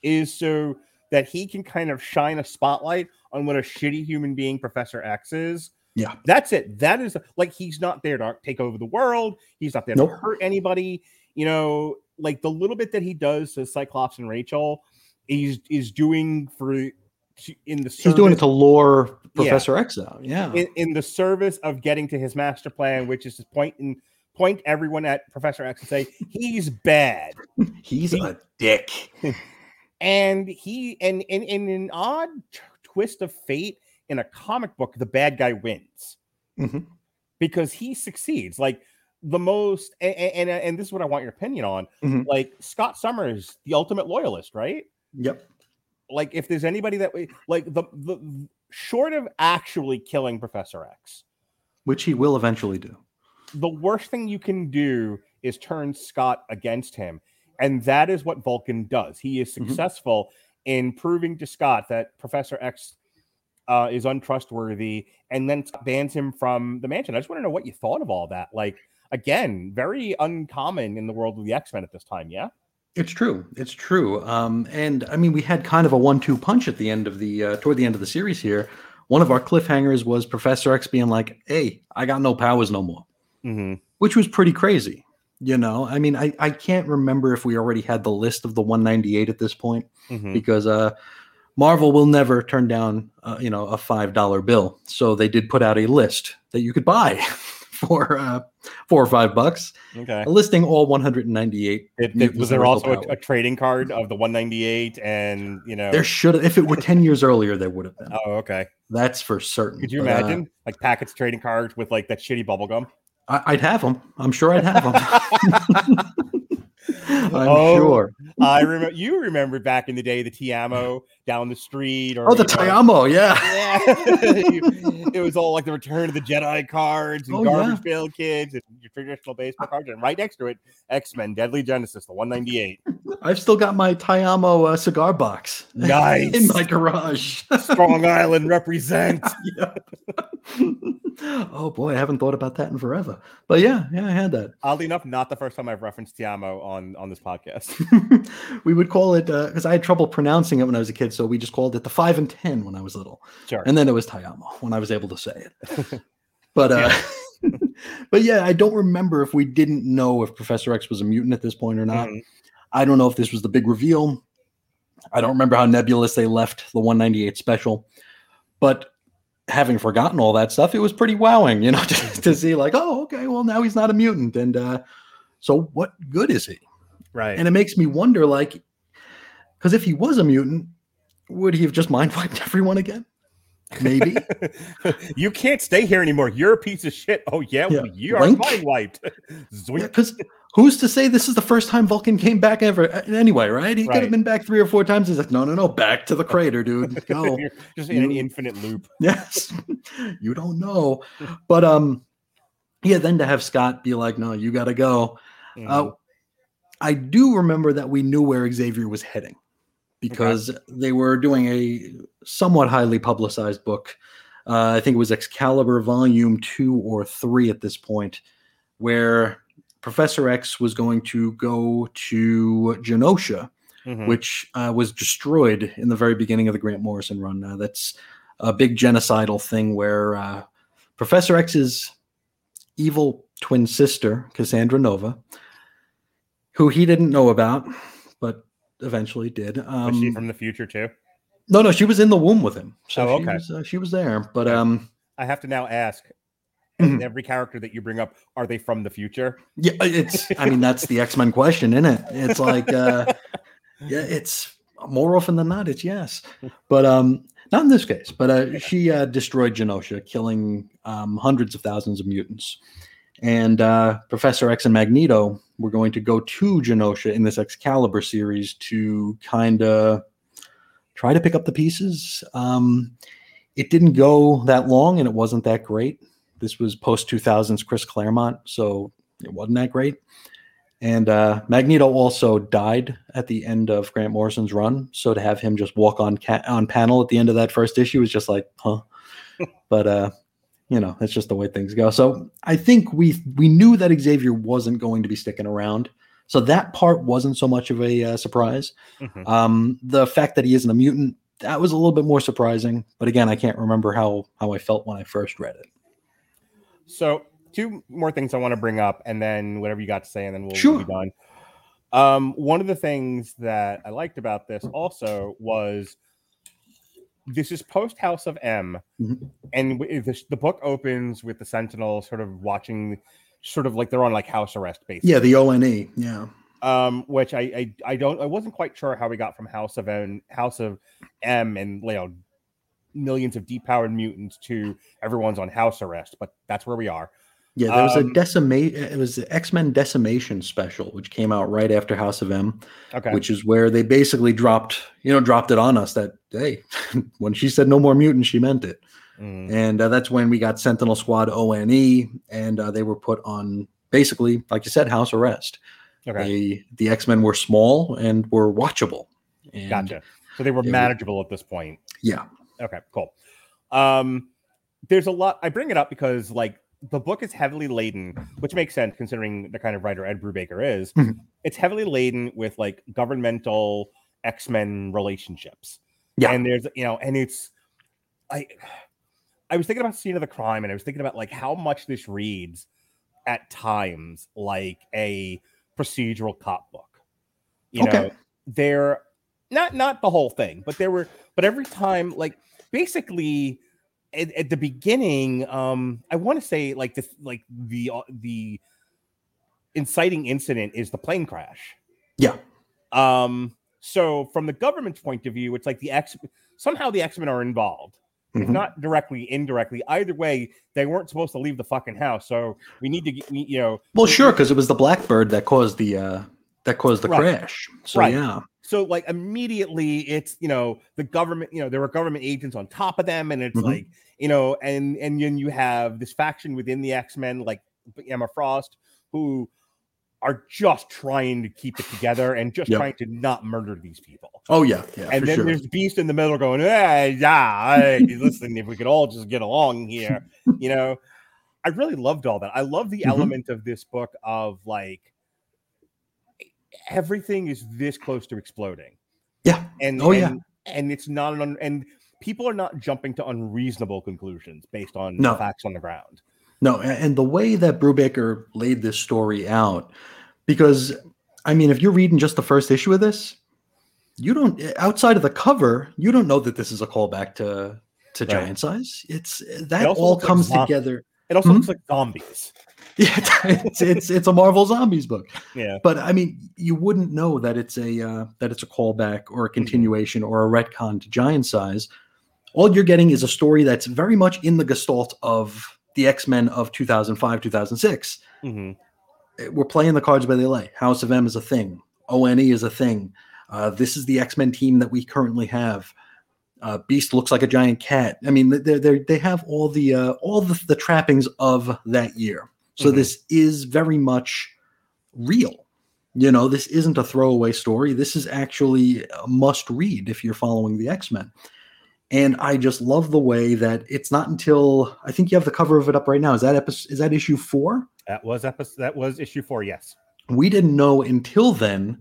is so that he can kind of shine a spotlight on what a shitty human being professor x is Yeah. that's it that is like he's not there to take over the world he's not there Nope. to hurt anybody you know like the little bit that he does to cyclops and rachel he's is doing for in the He's doing it to lure Yeah. Professor X out. Yeah. in, in the service of getting to his master plan, which is to point and point everyone at Professor X and say he's bad. He's he- a dick. And he and in in an odd t- twist of fate in a comic book, the bad guy wins Mhm. because he succeeds. Like the most, and and, and this is what I want your opinion on. Mhm. Like Scott Summers, the ultimate loyalist, right? Yep. Like if there's anybody that we like the the short of actually killing Professor X, Which he will eventually do. the worst thing you can do is turn Scott against him. And that is what Vulcan does. He is Mhm. successful in proving to Scott that Professor X uh, is untrustworthy and then bans him from the mansion. I just want to know what you thought of all that. Like, again, very uncommon in the world of the X Men at this time. Yeah. It's true. It's true. Um, and I mean, we had kind of a one-two punch at the end of the uh, toward the end of the series here. One of our cliffhangers was Professor X being like, "Hey, I got no powers no more," Mm-hmm. which was pretty crazy. You know, I mean, I, I can't remember if we already had the list of the 198 at this point Mm-hmm. because uh, Marvel will never turn down, uh, you know, a five dollar bill. So they did put out a list that you could buy for uh, four or five bucks, Okay. listing all 198. It, it- was there also a, a trading card of the 198 and, you know, There should, have, if it were 10 years earlier, there would have been. oh, okay. That's for certain. Could you But, uh, imagine like packets trading cards with like that shitty bubble gum? I, I'd have them. I'm sure I'd have them. I'm Oh, sure. I remember you remember back in the day the Tiamo down the street or Oh, the Tiamo, yeah. Yeah. it was all like the Return of the Jedi cards and Oh, yeah. Garbage Pail Kids and your traditional baseball cards, and right next to it, X Men Deadly Genesis, the 198. I've still got my Tiamo uh, cigar box Nice. in my garage. Strong Island represent. Oh boy, I haven't thought about that in forever. But yeah, yeah, I had that. Oddly enough, not the first time I've referenced Tiamo on on this podcast. we would call it because I had trouble pronouncing it when I was a kid, so we just called it the five and ten when I was little, Sure. and then it was Tayamo when I was able to say it. but uh, but yeah, I don't remember if we didn't know if Professor X was a mutant at this point or not. Mhm. I don't know if this was the big reveal. I don't remember how nebulous they left the 198 special, but having forgotten all that stuff, it was pretty wowing, you know, to, to see like, oh, okay, well now he's not a mutant, and uh, so what good is he? Right. And it makes me wonder, like, because if he was a mutant, would he have just mind wiped everyone again? Maybe. you can't stay here anymore. You're a piece of shit. Oh yeah, Yeah. well, you are mind wiped. Because who's to say this is the first time Vulcan came back ever? Anyway, right? He could have been back three or four times. He's like, no, no, no, back to the crater, dude. Go. You're just in an infinite loop. yes. you don't know. But um, yeah, then to have Scott be like, no, you gotta go. Mhm. Uh, I do remember that we knew where Xavier was heading because they were doing a somewhat highly publicized book. Uh, I think it was Excalibur Volume 2 or 3 at this point, where Professor X was going to go to Genosha, Mhm. which uh, was destroyed in the very beginning of the Grant Morrison run. Uh, that's a big genocidal thing where uh, Professor X's evil twin sister, Cassandra Nova, who he didn't know about, but eventually did. Um, Was she from the future too? no, no, she was in the womb with him. So Oh, she, was, uh, she was there. But Okay. um, I have to now ask. Mhm. Every character that you bring up, are they from the future? yeah, it's, I mean, that's the X Men question, isn't it? It's like, uh, yeah, it's more often than not, it's yes. But um, not in this case. But uh, she uh, destroyed Genosha, killing um, hundreds of thousands of mutants. And uh, Professor X and Magneto were going to go to Genosha in this Excalibur series to kind of try to pick up the pieces. Um, it didn't go that long and it wasn't that great. This was post 2000s Chris Claremont, so it wasn't that great. And uh, Magneto also died at the end of Grant Morrison's run, so to have him just walk on ca- on panel at the end of that first issue was just like, huh. but uh, you know, that's just the way things go. So I think we we knew that Xavier wasn't going to be sticking around, so that part wasn't so much of a uh, surprise. Mhm. Um, the fact that he isn't a mutant that was a little bit more surprising, but again, I can't remember how how I felt when I first read it. So, two more things I want to bring up, and then whatever you got to say, and then we'll, we'll Sure. be done. Um, one of the things that I liked about this also was this is post House of M, Mhm. and this, the book opens with the Sentinel sort of watching, sort of like they're on like house arrest, basically. Yeah, the O N E. Yeah. um, which I, I I don't I wasn't quite sure how we got from House of M, House of M, and you know millions of depowered mutants to everyone's on house arrest, but that's where we are. Yeah, there was Um, a decimate. It was the X Men Decimation special, which came out right after House of M, Okay, which is where they basically dropped, you know, dropped it on us that hey, when she said no more mutants, she meant it, Mm, and uh, that's when we got Sentinel Squad O N E, and uh, they were put on basically, like you said, house arrest. okay, They the X Men were small and were watchable. And gotcha. So they were it was- manageable at this point. Yeah, Okay, cool. Um, there's a lot. I bring it up because like the book is heavily laden, which makes sense considering the kind of writer Ed Brubaker is. Mhm. It's heavily laden with like governmental X Men relationships. Yeah. and there's you know, and it's I. I was thinking about Scene of the Crime, and I was thinking about like how much this reads at times like a procedural cop book. You know, Okay. they're not not the whole thing, but there were but every time like basically at, at the beginning um i want to say like this like the uh, the inciting incident is the plane crash yeah, um so from the government's point of view it's like the x somehow the x-men are involved if Mhm. not directly, indirectly. Either way, they weren't supposed to leave the fucking house. So we need to, get, you know, Well, sure, because it was the Blackbird that caused the uh, that caused the Right. crash. So Right. yeah, so like immediately it's you know the government you know there were government agents on top of them and it's Mhm. like you know and and then you have this faction within the x-men like emma frost who are just trying to keep it together and just Yep. trying to not murder these people oh yeah, yeah, and then sure. there's beast in the middle going eh, yeah hey, listen if we could all just get along here you know i really loved all that i love the Mhm. element of this book of like everything is this close to exploding Yeah. and Oh, and, yeah. and it's not an un- and people are not jumping to unreasonable conclusions based on No. facts on the ground No, and the way that Brubaker laid this story out, because I mean, if you're reading just the first issue of this, you don't outside of the cover, you don't know that this is a callback to to Right. Giant Size. It's that also all like comes zom- together. it also Mhm. looks like zombies Yeah, it's, it's it's a Marvel Zombies book. yeah But I mean, you wouldn't know that it's a uh, that it's a callback or a continuation or a retcon to Giant Size. All you're getting is a story that's very much in the gestalt of the X Men of 2005, 2006. hmm Uh, We're playing the cards by the lay. House of M is a thing. ONE is a thing. Uh, this is the X Men team that we currently have. Uh, Beast looks like a giant cat. I mean, they they they have all the uh, all the, the trappings of that year. So Mhm. this is very much real. You know, this isn't a throwaway story. This is actually a must read if you're following the X Men. And I just love the way that it's not until I think you have the cover of it up right now. Is that episode? Is that issue four? that was episode that was issue four yes we didn't know until then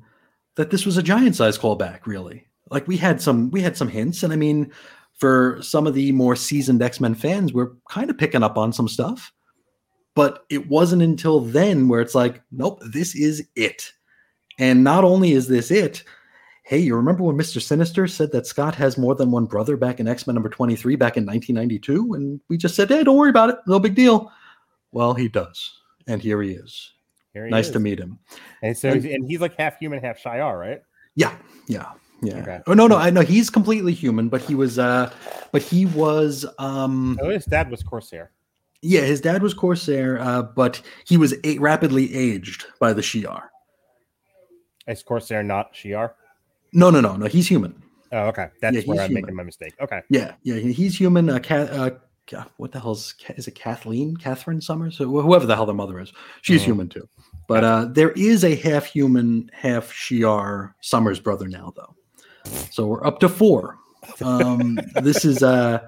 that this was a giant size callback really like we had some we had some hints and i mean for some of the more seasoned x-men fans we're kind of picking up on some stuff but it wasn't until then where it's like nope this is it. And not only is this it hey you remember when mr sinister said that scott has more than one brother back in x-men number 23 back in 1992 and we just said hey don't worry about it. No big deal. Well he does. And here he is. Here he nice is. to meet him. And so And- and he's like half human half Shi'ar, right? Yeah, yeah, yeah. Okay. Oh no, no, I know he's completely human, but he was uh but he was um oh his dad was corsair yeah, his dad was Corsair, uh, but he was a- rapidly aged by the Shi'ar. is corsair not Shi'ar? No, no, no, no, he's human. oh okay that's Yeah, where i'm making my mistake okay Yeah, yeah, he's human. Uh, Ca- uh what the hell's Ca- is it Kathleen Catherine Summers whoever the hell their mother is she's Mhm. human too but uh there is a half human half Shi'ar Summers brother now though so we're up to four um this is uh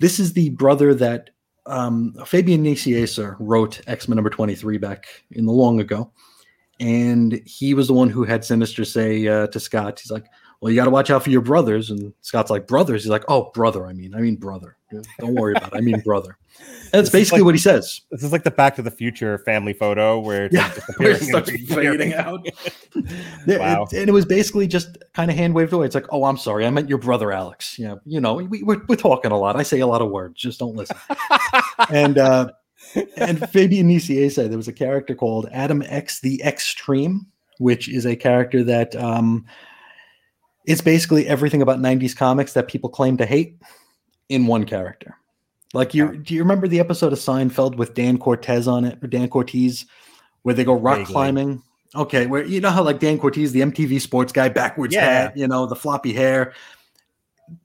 this is the brother that um Fabian Nicieza wrote X-Men number 23 back in the long ago and he was the one who had Sinister say uh, to Scott he's like well, you got to watch out for your brothers. And Scott's like, brothers. He's like, oh, brother. I mean, I mean, brother. Don't worry about it. I mean, brother. And that's basically like- what he says. this is like the back to the future family photo where it's Yeah, Where it disappearing starts fading out. Yeah, Wow. it- and it was basically just kind of hand waved away. It's like, oh, I'm sorry. I meant your brother, Alex. Yeah. You know, we, we're, we're talking a lot. I say a lot of words. Just don't listen. and, uh, and Fabian said there was a character called Adam X the Extreme, which is a character that um, it's basically everything about 90s comics that people claim to hate in one character. Like you do you remember the episode of Seinfeld with Dan Cortez on it or Dan Cortez where they go rock Vaguely. climbing? Okay, where you know how like Dan Cortez, the MTV sports guy, backwards Yeah. hat, you know, the floppy hair.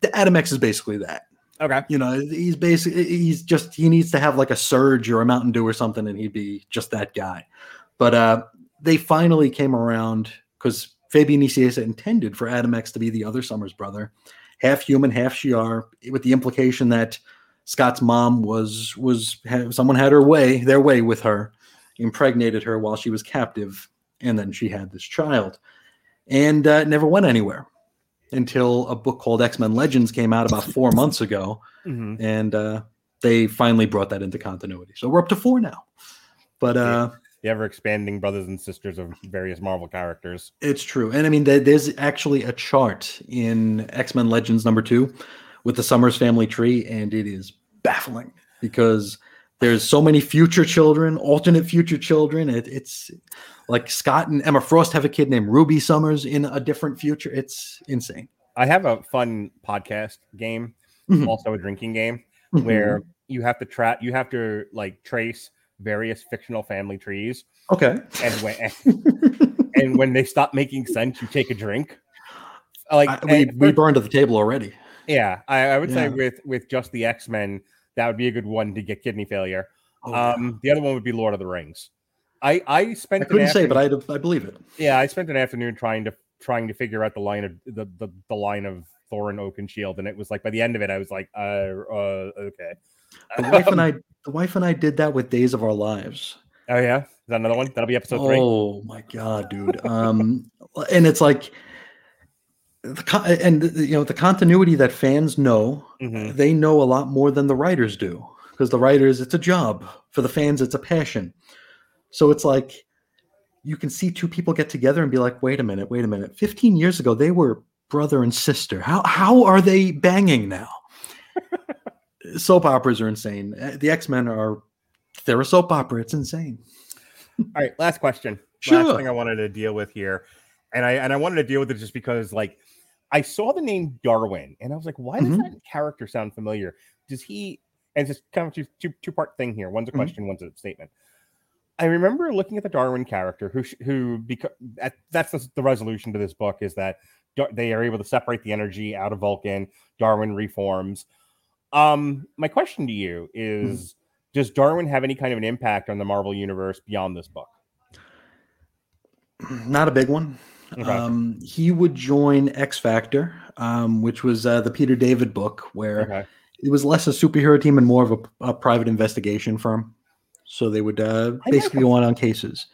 The Adam X is basically that. okay You know, he's basically he's just he needs to have like a surge or a Mountain Dew or something, and he'd be just that guy. But uh they finally came around because Fabian Nicieza intended for Adam X to be the other Summers brother, half human, half Shi'ar, with the implication that Scott's mom was was had, someone had her way, their way with her, impregnated her while she was captive, and then she had this child, and uh, it never went anywhere until a book called X Men Legends came out about four months ago, Mhm. and uh, they finally brought that into continuity. So we're up to four now. But uh, the ever expanding brothers and sisters of various Marvel characters. it's true, and I mean, there's actually a chart in X Men Legends number two with the Summers family tree, and it is baffling because there's so many future children, alternate future children. It, it's like Scott and Emma Frost have a kid named Ruby Summers in a different future. It's insane. I have a fun podcast game Mhm. also a drinking game Mhm. where you have to track, you have to like trace various fictional family trees, okay. and when and when they stop making sense, you take a drink. Like I- we, and we for- burned to the table already. yeah, I, I would say with with just the X Men, that would be a good one to get kidney failure. Oh, um, the other one would be Lord of the Rings. I I spent I an couldn't say, but I I believe it. yeah, I spent an afternoon trying to trying to figure out the line of the the, the line of Thorin Oakenshield, and it was like by the end of it, I was like, uh, uh okay. The wife and I, the wife and I did that with Days of Our Lives. Oh yeah, is that another one? That'll be episode three. Oh my god, dude! Um, and it's like, the con- and you know the continuity that fans know, Mhm. they know a lot more than the writers do because the writers, it's a job for the fans, it's a passion. So it's like you can see two people get together and be like, wait a minute, wait a minute. Fifteen years ago, they were brother and sister. How how are they banging now? Soap operas are insane. Uh, The X Men are they're a soap opera. It's insane. All right, last question. Sure. Last thing I wanted to deal with here, and I and I wanted to deal with it just because like I saw the name Darwin, and I was like, why does Mhm. that character sound familiar? Does he? And it's just kind of two two, two part thing here. One's a Mhm. question, one's a statement. I remember looking at the Darwin character, who who because that's the, the resolution to this book is that they are able to separate the energy out of Vulcan. Darwin reforms. Um, my question to you is: Does Darwin have any kind of an impact on the Marvel universe beyond this book? Not a big one. Okay. Um, he would join X Factor, um, which was uh, the Peter David book, where Okay. it was less a superhero team and more of a, a private investigation firm. So they would uh, basically go on on cases.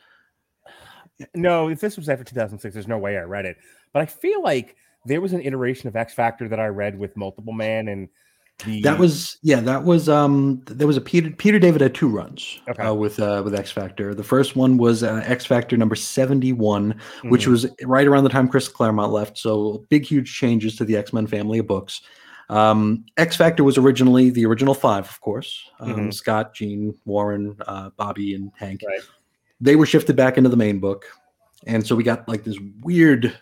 No, if this was after 2006, there's no way I read it. But I feel like there was an iteration of X Factor that I read with Multiple Man, and the That was yeah, that was um, th- there was a Peter Peter David had two runs Okay. uh, with uh, with X Factor. The first one was uh, X Factor number seventy one, which Mhm. was right around the time Chris Claremont left. So big, huge changes to the X Men family of books. Um, X Factor was originally the original five, of course. Um, Mhm. Scott, Jean, Warren, uh, Bobby, and Hank. Right. They were shifted back into the main book, and so we got like this weird,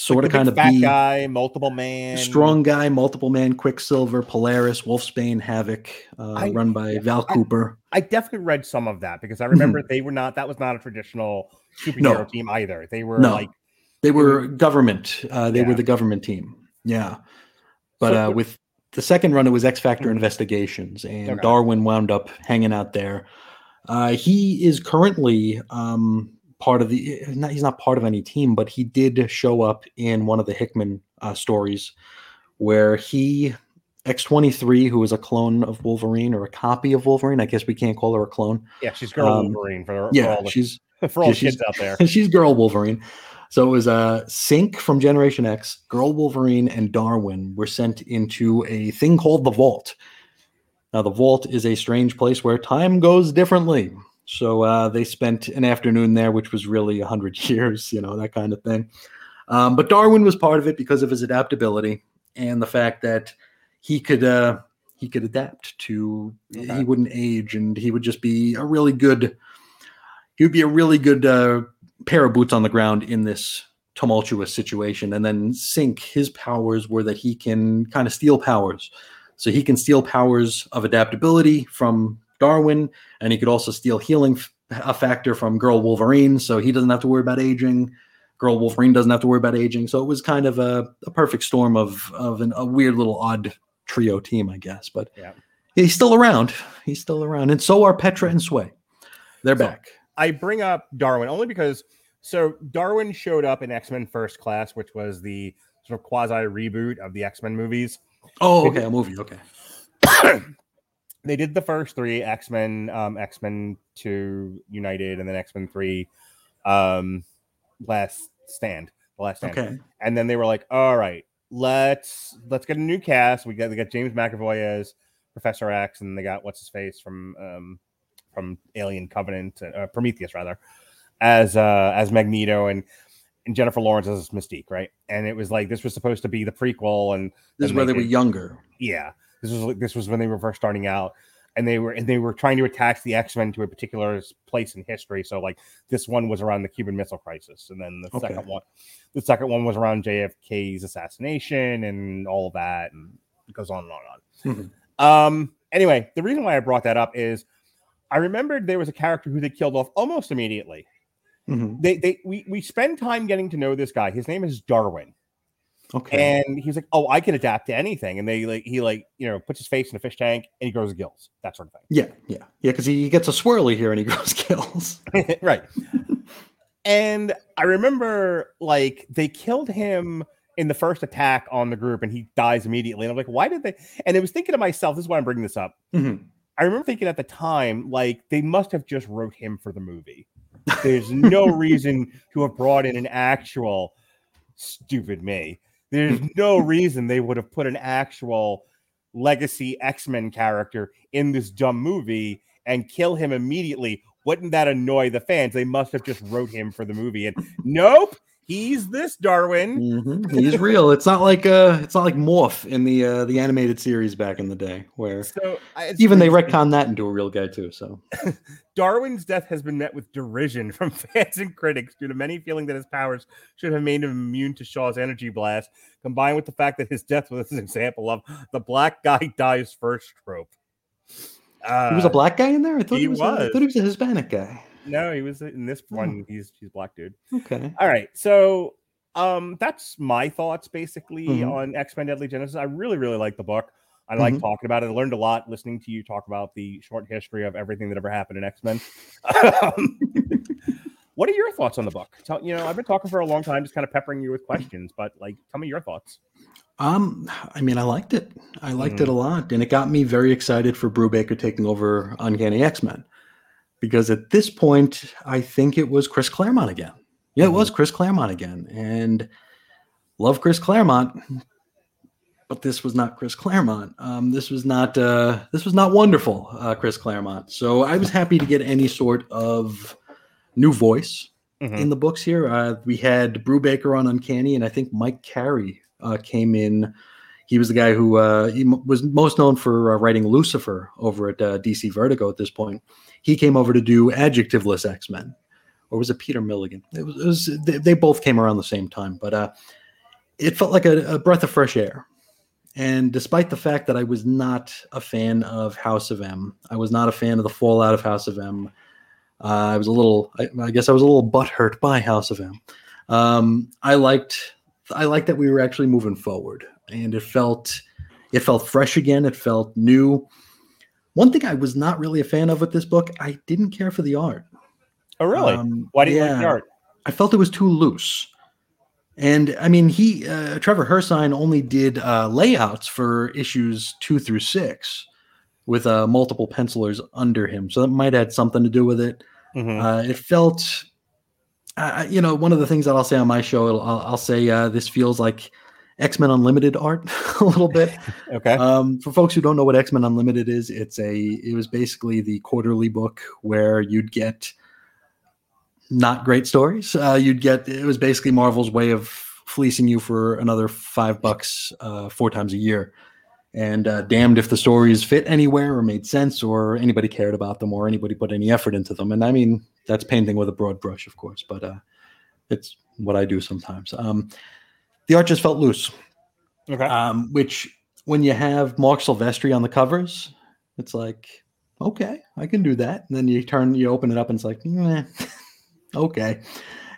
sort the of kind of fat B, guy, Multiple Man, strong guy, multiple man, Quicksilver, Polaris, Wolfsbane, Havok, uh, I- run by Val Cooper. I definitely read some of that because I remember they were not. That was not a traditional superhero Mm-hmm. No. team either. They were No. like They were government. Uh, they Yeah. were the government team. Yeah. But So uh, with the second run, it was X Factor Mhm. Investigations, and Okay. Darwin wound up hanging out there. Uh, he is currently um, part of the. Not, he's not part of any team, but he did show up in one of the Hickman uh, stories, where he X twenty three, who is a clone of Wolverine or a copy of Wolverine. I guess we can't call her a clone. yeah, she's girl Um, Wolverine for, for Yeah, all the, she's for all yeah, the she's- kids out there. she's girl Wolverine. So it was uh, Synch from Generation X, Girl Wolverine, and Darwin were sent into a thing called the Vault. Now, the Vault is a strange place where time goes differently. So uh, they spent an afternoon there, which was really 100 years, you know, that kind of thing. Um, but Darwin was part of it because of his adaptability and the fact that he could uh, he could adapt to Okay. he wouldn't age and he would just be a really good he would be a really good uh, pair of boots on the ground in this tumultuous situation. And then Synch, his powers were that he can kind of steal powers. So he can steal powers of adaptability from Darwin, and he could also steal healing f- a factor from Girl Wolverine. So he doesn't have to worry about aging. Girl Wolverine doesn't have to worry about aging. So it was kind of a, a perfect storm of of an, a weird little odd trio team, I guess. But Yeah. he's still around. He's still around, and so are Petra and Sway. They're So- back. I bring up Darwin only because so Darwin showed up in X Men First Class, which was the sort of quasi reboot of the X Men movies. Oh, okay, a movie. Okay. they did the first three X Men, um, X Men Two United, and then X Men Three, um, Last Stand, the Last Stand, Okay. and then they were like, "All right, let's let's get a new cast. We got they got James McAvoy as Professor X, and they got what's his face from um, from Alien Covenant, uh, Prometheus rather, as uh, as Magneto, and and Jennifer Lawrence as Mystique, right? And it was like this was supposed to be the prequel, and This is where they were younger. yeah this was like this was when they were first starting out and they were and they were trying to attach the x-men to a particular place in history so like this one was around the cuban missile crisis and then the Okay. second one the second one was around jfk's assassination and all of that and it goes on and on and on. Um, anyway, the reason why I brought that up is I remembered there was a character who they killed off almost immediately. Mhm. They they we we spend time getting to know this guy. His name is Darwin. Okay. And he's like, "Oh, I can adapt to anything." And they like he like you know puts his face in a fish tank and he grows gills, that sort of thing. yeah, yeah, yeah. Because he gets a swirly here and he grows gills. right. And I remember like they killed him in the first attack on the group, and he dies immediately. And I'm like, "Why did they?" And I was thinking to myself, "This is why I'm bringing this up." Mhm. I remember thinking at the time, like they must have just wrote him for the movie. There's no reason to have brought in an actual stupid me. There's no reason they would have put an actual legacy X-Men character in this dumb movie and kill him immediately. Wouldn't that annoy the fans? They must have just wrote him for the movie. And nope, he's this Darwin. Mhm. He's real. It's not like uh, it's not like Morph in the uh, the animated series back in the day, where So I- even they retcon that into a real guy too. So Darwin's death has been met with derision from fans and critics due to many feeling that his powers should have made him immune to Shaw's energy blast, combined with the fact that his death was an example of the black guy dies first trope. Uh, he was a black guy in there. I thought he, he was. A, I was. thought he was a Hispanic guy. No, he was in this Oh. one. He's he's a black dude. Okay. All right, so um, that's my thoughts basically Mhm. on X Men Deadly Genesis. I really really like the book. I like Mhm. talking about it. I learned a lot listening to you talk about the short history of everything that ever happened in X Men. um, what are your thoughts on the book? Tell, you know, I've been talking for a long time, just kind of peppering you with questions, but like, tell me your thoughts. Um, I mean, I liked it. I liked Mm. it a lot, and it got me very excited for Brubaker taking over Uncanny X Men, because at this point, I think it was Chris Claremont again. Yeah, it was Chris Claremont again, and love Chris Claremont, but this was not Chris Claremont. Um, this was not. Uh, this was not wonderful, uh, Chris Claremont. So I was happy to get any sort of new voice Mhm. in the books here. Uh, we had Brubaker on Uncanny, and I think Mike Carey uh, came in. He was the guy who uh, he m- was most known for uh, writing Lucifer over at uh, DC Vertigo at this point. He came over to do adjectiveless X Men, or was it Peter Milligan? It was, it was they, they both came around the same time, but uh, it felt like a, a breath of fresh air. And despite the fact that I was not a fan of House of M, I was not a fan of the fallout of House of M. Uh, I was a little, I, I guess I was a little butthurt by House of M. Um, I liked, I liked that we were actually moving forward, and it felt, it felt fresh again. It felt new. One thing I was not really a fan of with this book, I didn't care for the art. Oh, really? Um, Why do you like the art? I felt it was too loose. And I mean, he, uh, Trevor Hairsine only did uh, layouts for issues two through six with uh, multiple pencilers under him. So that might have had something to do with it. Mhm. Uh, it felt, you know, one of the things that I'll say on my show, I'll, I'll say uh, this feels like X Men Unlimited art a little bit. okay. Um, for folks who don't know what X Men Unlimited is, it's a it was basically the quarterly book where you'd get not great stories. Uh, you'd get it was basically Marvel's way of fleecing you for another five bucks uh, four times a year. And uh, damned if the stories fit anywhere or made sense or anybody cared about them or anybody put any effort into them. And I mean that's painting with a broad brush, of course, but uh, it's what I do sometimes. Um, the art just felt loose okay. um, which when you have Marc Silvestri on the covers, it's like, okay, I can do that. And then you turn, you open it up, and it's like, meh, okay.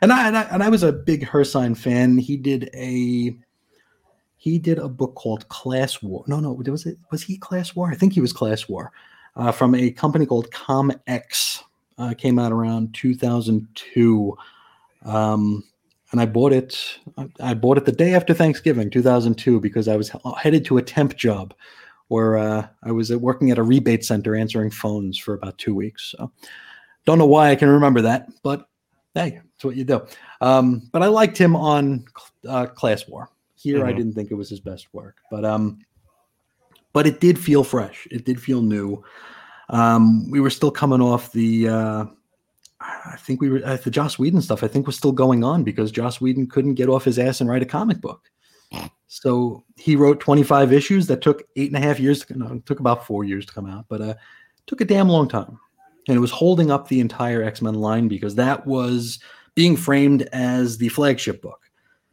And I, and I and I was a big Hairsine fan. He did a he did a book called Class War. No, no, was it was he Class War? I think he was Class War uh, from a company called ComX. Uh, came out around 2002. Um, and I bought it. I- I bought it the day after Thanksgiving, 2002, because I was headed to a temp job where uh, I was uh, working at a rebate center answering phones for about two weeks. So, don't know why I can remember that, but hey, it's what you do. Um, but I liked him on uh, Class War. Here, I Mhm. didn't think it was his best work, but um, but it did feel fresh. It did feel new. Um, we were still coming off the. Uh, I think we were at the Joss Whedon stuff. I think was still going on because Joss Whedon couldn't get off his ass and write a comic book. So he wrote 25 issues that took eight and a half years. To, no, took about four years to come out, but uh, took a damn long time. And it was holding up the entire X Men line because that was being framed as the flagship book.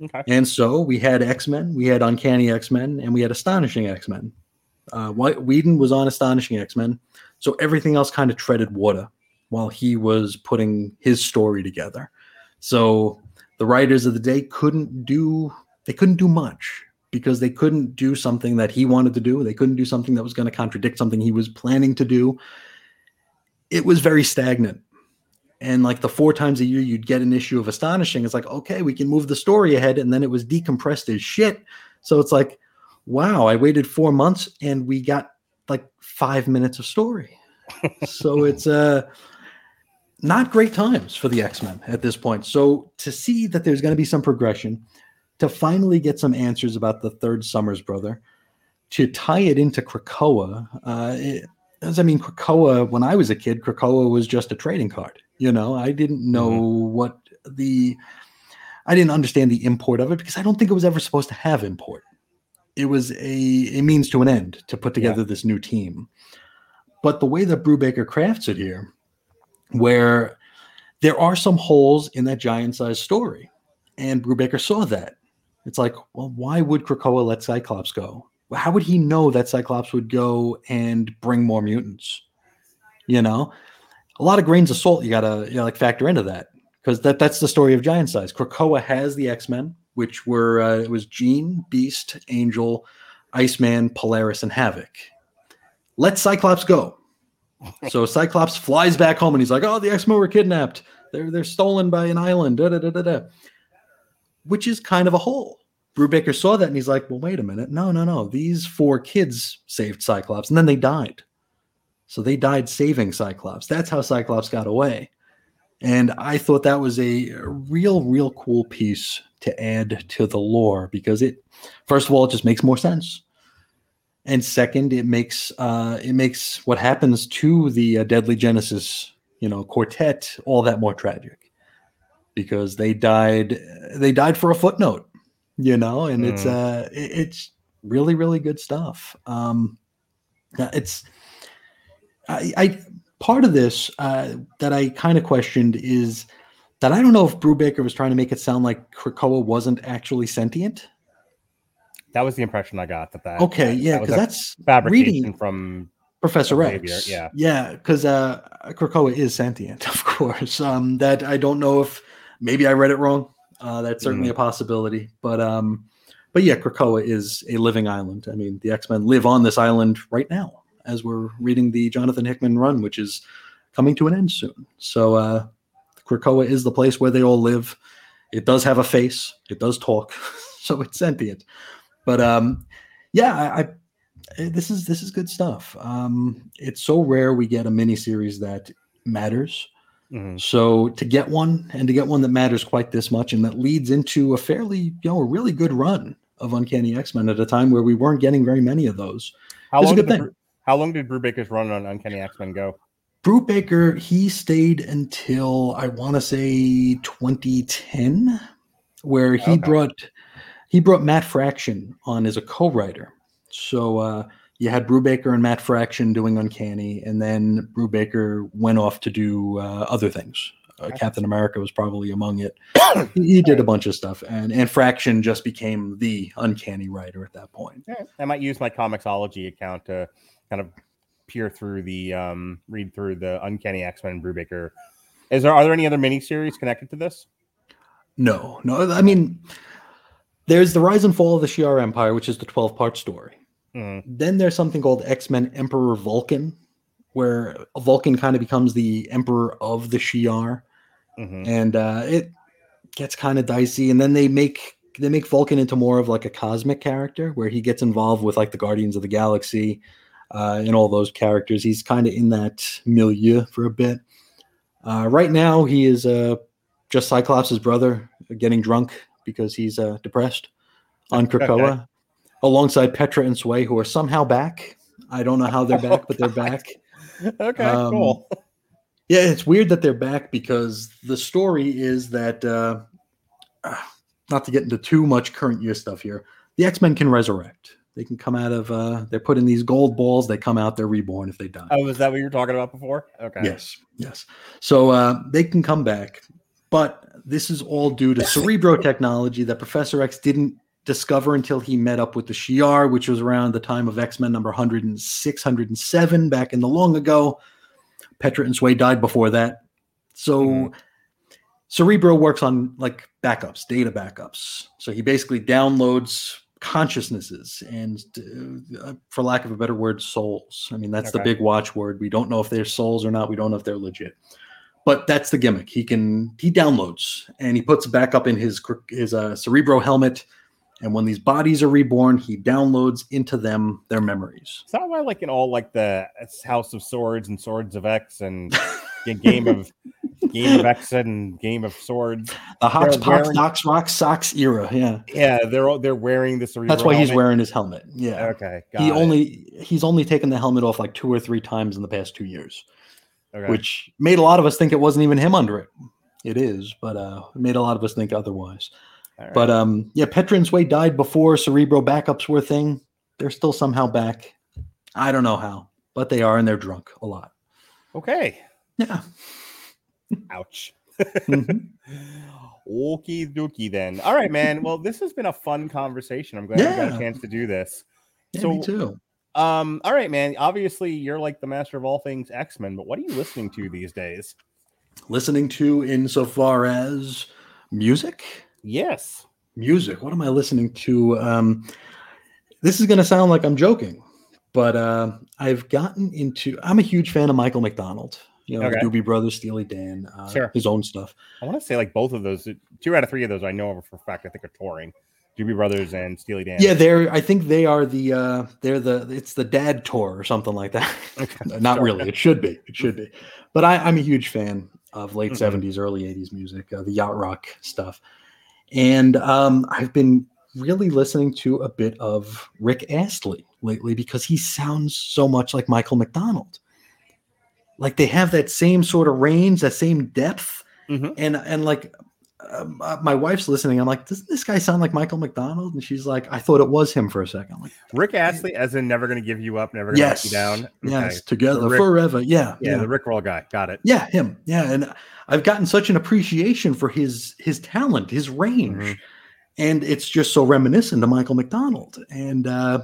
Okay. And so we had X Men, we had Uncanny X Men, and we had Astonishing X Men. Uh, Whedon was on Astonishing X Men, so everything else kind of treaded water while he was putting his story together. So the writers of the day couldn't do they couldn't do much because they couldn't do something that he wanted to do. They couldn't do something that was going to contradict something he was planning to do. It was very stagnant. And like the four times a year you'd get an issue of Astonishing, it's like, okay, we can move the story ahead. And then it was decompressed as shit. So it's like, wow, I waited four months and we got like five minutes of story. so it's uh not great times for the X-Men at this point. So to see that there's going to be some progression, to finally get some answers about the third Summers brother, to tie it into Krakoa, uh, it, as I mean, Krakoa, when I was a kid, Krakoa was just a trading card. You know, I didn't know what the, I didn't understand the import of it because I don't think it was ever supposed to have import. It was a, a means to an end to put together this new team. But the way that Brubaker crafts it here, where there are some holes in that giant sized story, and Brubaker saw that. It's like, well, why would Krakoa let Cyclops go? How would he know that Cyclops would go and bring more mutants? You know, a lot of grains of salt you gotta you know, like factor into that because that that's the story of Giant Size. Krakoa has the X Men, which were uh, it was Jean, Beast, Angel, Iceman, Polaris, and Havok. Let Cyclops go. So Cyclops flies back home and he's like, "Oh, the X Men were kidnapped. They're they're stolen by an island." Da, da, da, da, da. Which is kind of a hole. Brubaker saw that and he's like, "Well, wait a minute. No, no, no. These four kids saved Cyclops, and then they died. So they died saving Cyclops. That's how Cyclops got away." And I thought that was a real, real cool piece to add to the lore because it, first of all, it just makes more sense and second it makes uh it makes what happens to the uh, deadly genesis you know quartet all that more tragic. Because they died they died for a footnote you know and it's Mm. uh it- it's really really good stuff. Um it's i i part of this uh that i kind of questioned is that i don't know if brubaker was trying to make it sound like krakoa wasn't actually sentient That was the impression I got. That that okay that- yeah because a that's fabrication reading from Professor Xavier, yeah. Yeah, because uh Krakoa is sentient, of course. Um that I don't know if maybe I read it wrong. Uh that's certainly Mm. a possibility. But um but yeah, Krakoa is a living island. I mean, the X-Men live on this island right now as we're reading the Jonathan Hickman run, which is coming to an end soon. So uh Krakoa is the place where they all live. It does have a face, it does talk, so it's sentient. But um yeah, I, I this is this is good stuff. Um, it's so rare we get a mini series that matters. Mhm. So to get one and to get one that matters quite this much and that leads into a fairly, you know, a really good run of Uncanny X Men at a time where we weren't getting very many of those. How long did How long did Brubaker's run on Uncanny X Men go? Brubaker, he stayed until I want to say 2010, where he Okay. brought he brought Matt Fraction on as a co-writer. So uh, you had Brubaker and Matt Fraction doing Uncanny, and then Brubaker went off to do uh, other things. Uh, Captain America was probably among it. he, he did a bunch of stuff, and and Fraction just became the Uncanny writer at that point. Yeah, I might use my Comixology account to kind of peer through the um, read through the Uncanny X Men Brubaker. Is there are there any other miniseries connected to this? No, no. I mean, there's the rise and fall of the Shi'ar Empire, which is the 12 part story. Mhm. Then there's something called X Men Emperor Vulcan, where Vulcan kind of becomes the emperor of the Shi'ar, Mhm. and uh, it gets kind of dicey. And then they make they make Vulcan into more of like a cosmic character, where he gets involved with like the Guardians of the Galaxy uh, and all those characters. He's kind of in that milieu for a bit. Uh, right now, he is uh, just Cyclops' brother, getting drunk because he's uh, depressed on Krakoa, alongside Petra and Sway, who are somehow back. I don't know how they're back, but they're back. Okay, Um, cool. Yeah, it's weird that they're back because the story is that, uh, not to get into too much current year stuff here, the X Men can resurrect. They can come out of, uh, they're put in these gold balls. They come out, they're reborn if they die. Oh, is that what you were talking about before? Okay. Yes, yes. So uh, they can come back, But this is all due to Cerebro technology that Professor X didn't discover until he met up with the Shi'ar, which was around the time of X Men number 106, 107, back in the long ago. Petra and Sway died before that. So Mhm. Cerebro works on like backups, data backups. So he basically downloads consciousnesses and, uh, for lack of a better word, souls. I mean, that's the big watchword. We don't know if they're souls or not. We don't know if they're legit. But that's the gimmick. He can he downloads and he puts back up in his his uh, Cerebro helmet. And when these bodies are reborn, he downloads into them their memories. Is that why, like in all like the House of Swords and Swords of X and Game of Game of X and Game of Swords? The Hox Pox wearing- Docs Rock Socks era. Yeah, Yeah, they're all they're wearing the that's why he's helmet. wearing his helmet. Yeah. Okay, got he it. only he's only taken the helmet off like two or three times in the past two years, okay. which made a lot of us think it wasn't even him under it. It is, but uh, it made a lot of us think otherwise. Right. But um, yeah, Petra and Sway died before Cerebro backups were a thing. They're still somehow back. I don't know how, but they are, and they're drunk a lot. okay, Yeah. ouch. Mhm. Okie dokie then. All right, man. Well, this has been a fun conversation. I'm glad we got a chance to do this. Yeah, So- me too. Um, all right, man. Obviously, you're like the master of all things X-Men, but what are you listening to these days? Listening to insofar as music. Yes. music. What am I listening to? Um, this is going to sound like I'm joking, but uh, I've gotten into. I'm a huge fan of Michael McDonald. You know, Okay. Doobie Brothers, Steely Dan, uh, Sure. his own stuff. I want to say like both of those, two out of three of those I know of for a fact. I think are touring. Doobie Brothers and Steely Dan. Yeah, they're. I think they are the. Uh, they're the. It's the Dad Tour or something like that. Not really. It should be. It should be. But I, I'm a huge fan of late Mhm. 70s, early 80s music, uh, the yacht rock stuff. And um, I've been really listening to a bit of Rick Astley lately because he sounds so much like Michael McDonald. Like they have that same sort of range, that same depth. Mhm. And and like um, uh, my wife's listening. I'm like, doesn't this guy sound like Michael McDonald? And she's like, I thought it was him for a second. I'm like, Rick Astley, as in never going to give you up, never going to yes, let you down. yes, Okay. together Rick- forever. Yeah, Yeah, yeah, the Rick Roll guy. Got it. yeah, him. Yeah, and I've gotten such an appreciation for his his talent, his range, Mhm. and it's just so reminiscent of Michael McDonald. And uh,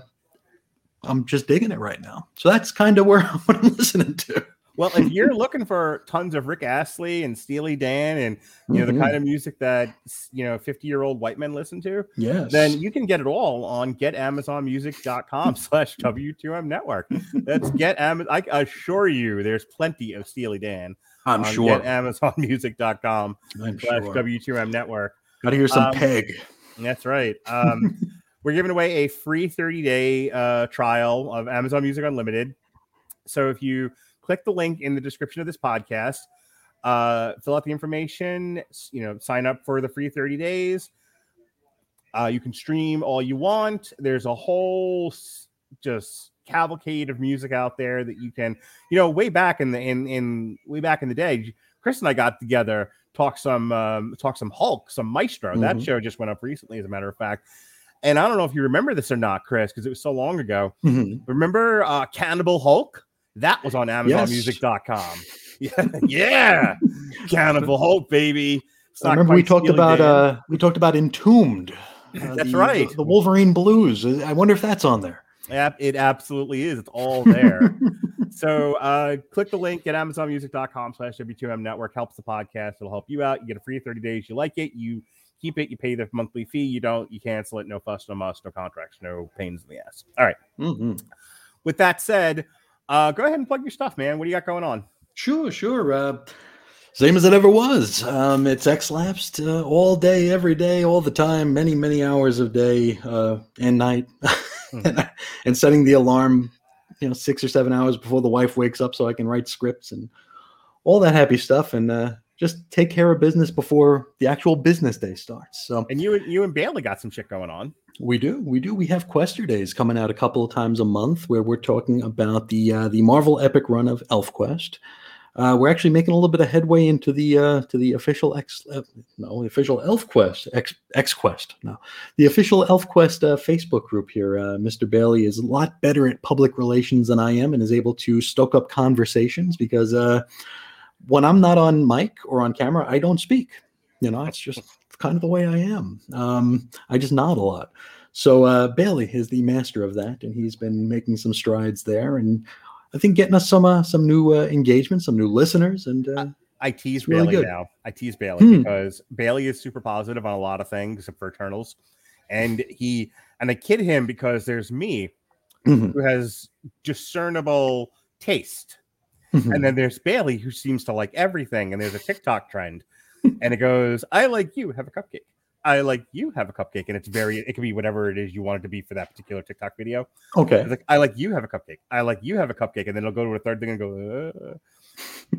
I'm just digging it right now. So that's kind of where what I'm listening to. Well, if you're looking for tons of Rick Astley and Steely Dan and you know Mhm. the kind of music that you know 50 year old white men listen to, Yes. then you can get it all on getamazonmusic.com slash W2M network. That's get Am- I assure you there's plenty of Steely Dan I'm on sure. getamazonmusic.com I'm slash sure. W2M network. Got to hear some Um, peg. That's right. Um, we're giving away a free 30 day uh, trial of Amazon Music Unlimited. So if you click the link in the description of this podcast, uh, fill out the information, you know, sign up for the free 30 days. Uh, you can stream all you want. There's a whole just cavalcade of music out there that you can, you know, way back in the in in way back in the day, Chris and I got together, talk some um, talk some Hulk, some Maestro. That Mhm. show just went up recently, as a matter of fact. And I don't know if you remember this or not, Chris, because it was so long ago. Mhm. Remember uh, Cannibal Hulk? That was on AmazonMusic.com. Yeah, yeah, Cannibal Hope, baby. Remember we talked about uh we talked about Entombed. Uh, That's the- right. The, the Wolverine Blues. I wonder if that's on there. It absolutely is. It's all there. so uh, click the link at amazonmusic.com slash W2M network. Helps the podcast. It'll help you out. You get a free 30 days. You like it, you keep it, you pay the monthly fee. You don't, you cancel it. No fuss, no muss, no contracts, no pains in the ass. All right. Mhm. With that said, uh, go ahead and plug your stuff, man. What do you got going on? Sure, sure. Uh, same as it ever was. Um, it's X-lapsed uh, all day, every day, all the time, many, many hours of day uh, and night, and, and setting the alarm, you know, six or seven hours before the wife wakes up so I can write scripts and all that happy stuff, and uh, just take care of business before the actual business day starts. So And you, and you and Bailey got some shit going on. we do, we do. We have Quester Days coming out a couple of times a month where we're talking about the uh, the Marvel epic run of ElfQuest. Uh, we're actually making a little bit of headway into the uh, to the official X uh, no the official ElfQuest X X Quest no the official ElfQuest uh, Facebook group here. Uh, Mr. Bailey is a lot better at public relations than I am and is able to stoke up conversations because uh, when I'm not on mic or on camera, I don't speak. You know, it's just kind of the way I am. Um, I just nod a lot. So uh, Bailey is the master of that, and he's been making some strides there, and I think getting us some uh, some new uh, engagement, some new listeners, and uh, I tease really Bailey good. now. I tease Bailey Hmm. because Bailey is super positive on a lot of things except for Eternals. And he and I kid him because there's me mhm, who has discernible taste. Mhm. And then there's Bailey who seems to like everything. And there's a TikTok trend. and it goes, I like you, have a cupcake. I like you, have a cupcake. And it's very, it can be whatever it is you want it to be for that particular TikTok video. okay, It's like, I like you, have a cupcake. I like you, have a cupcake. And then it'll go to a third thing and go, uh.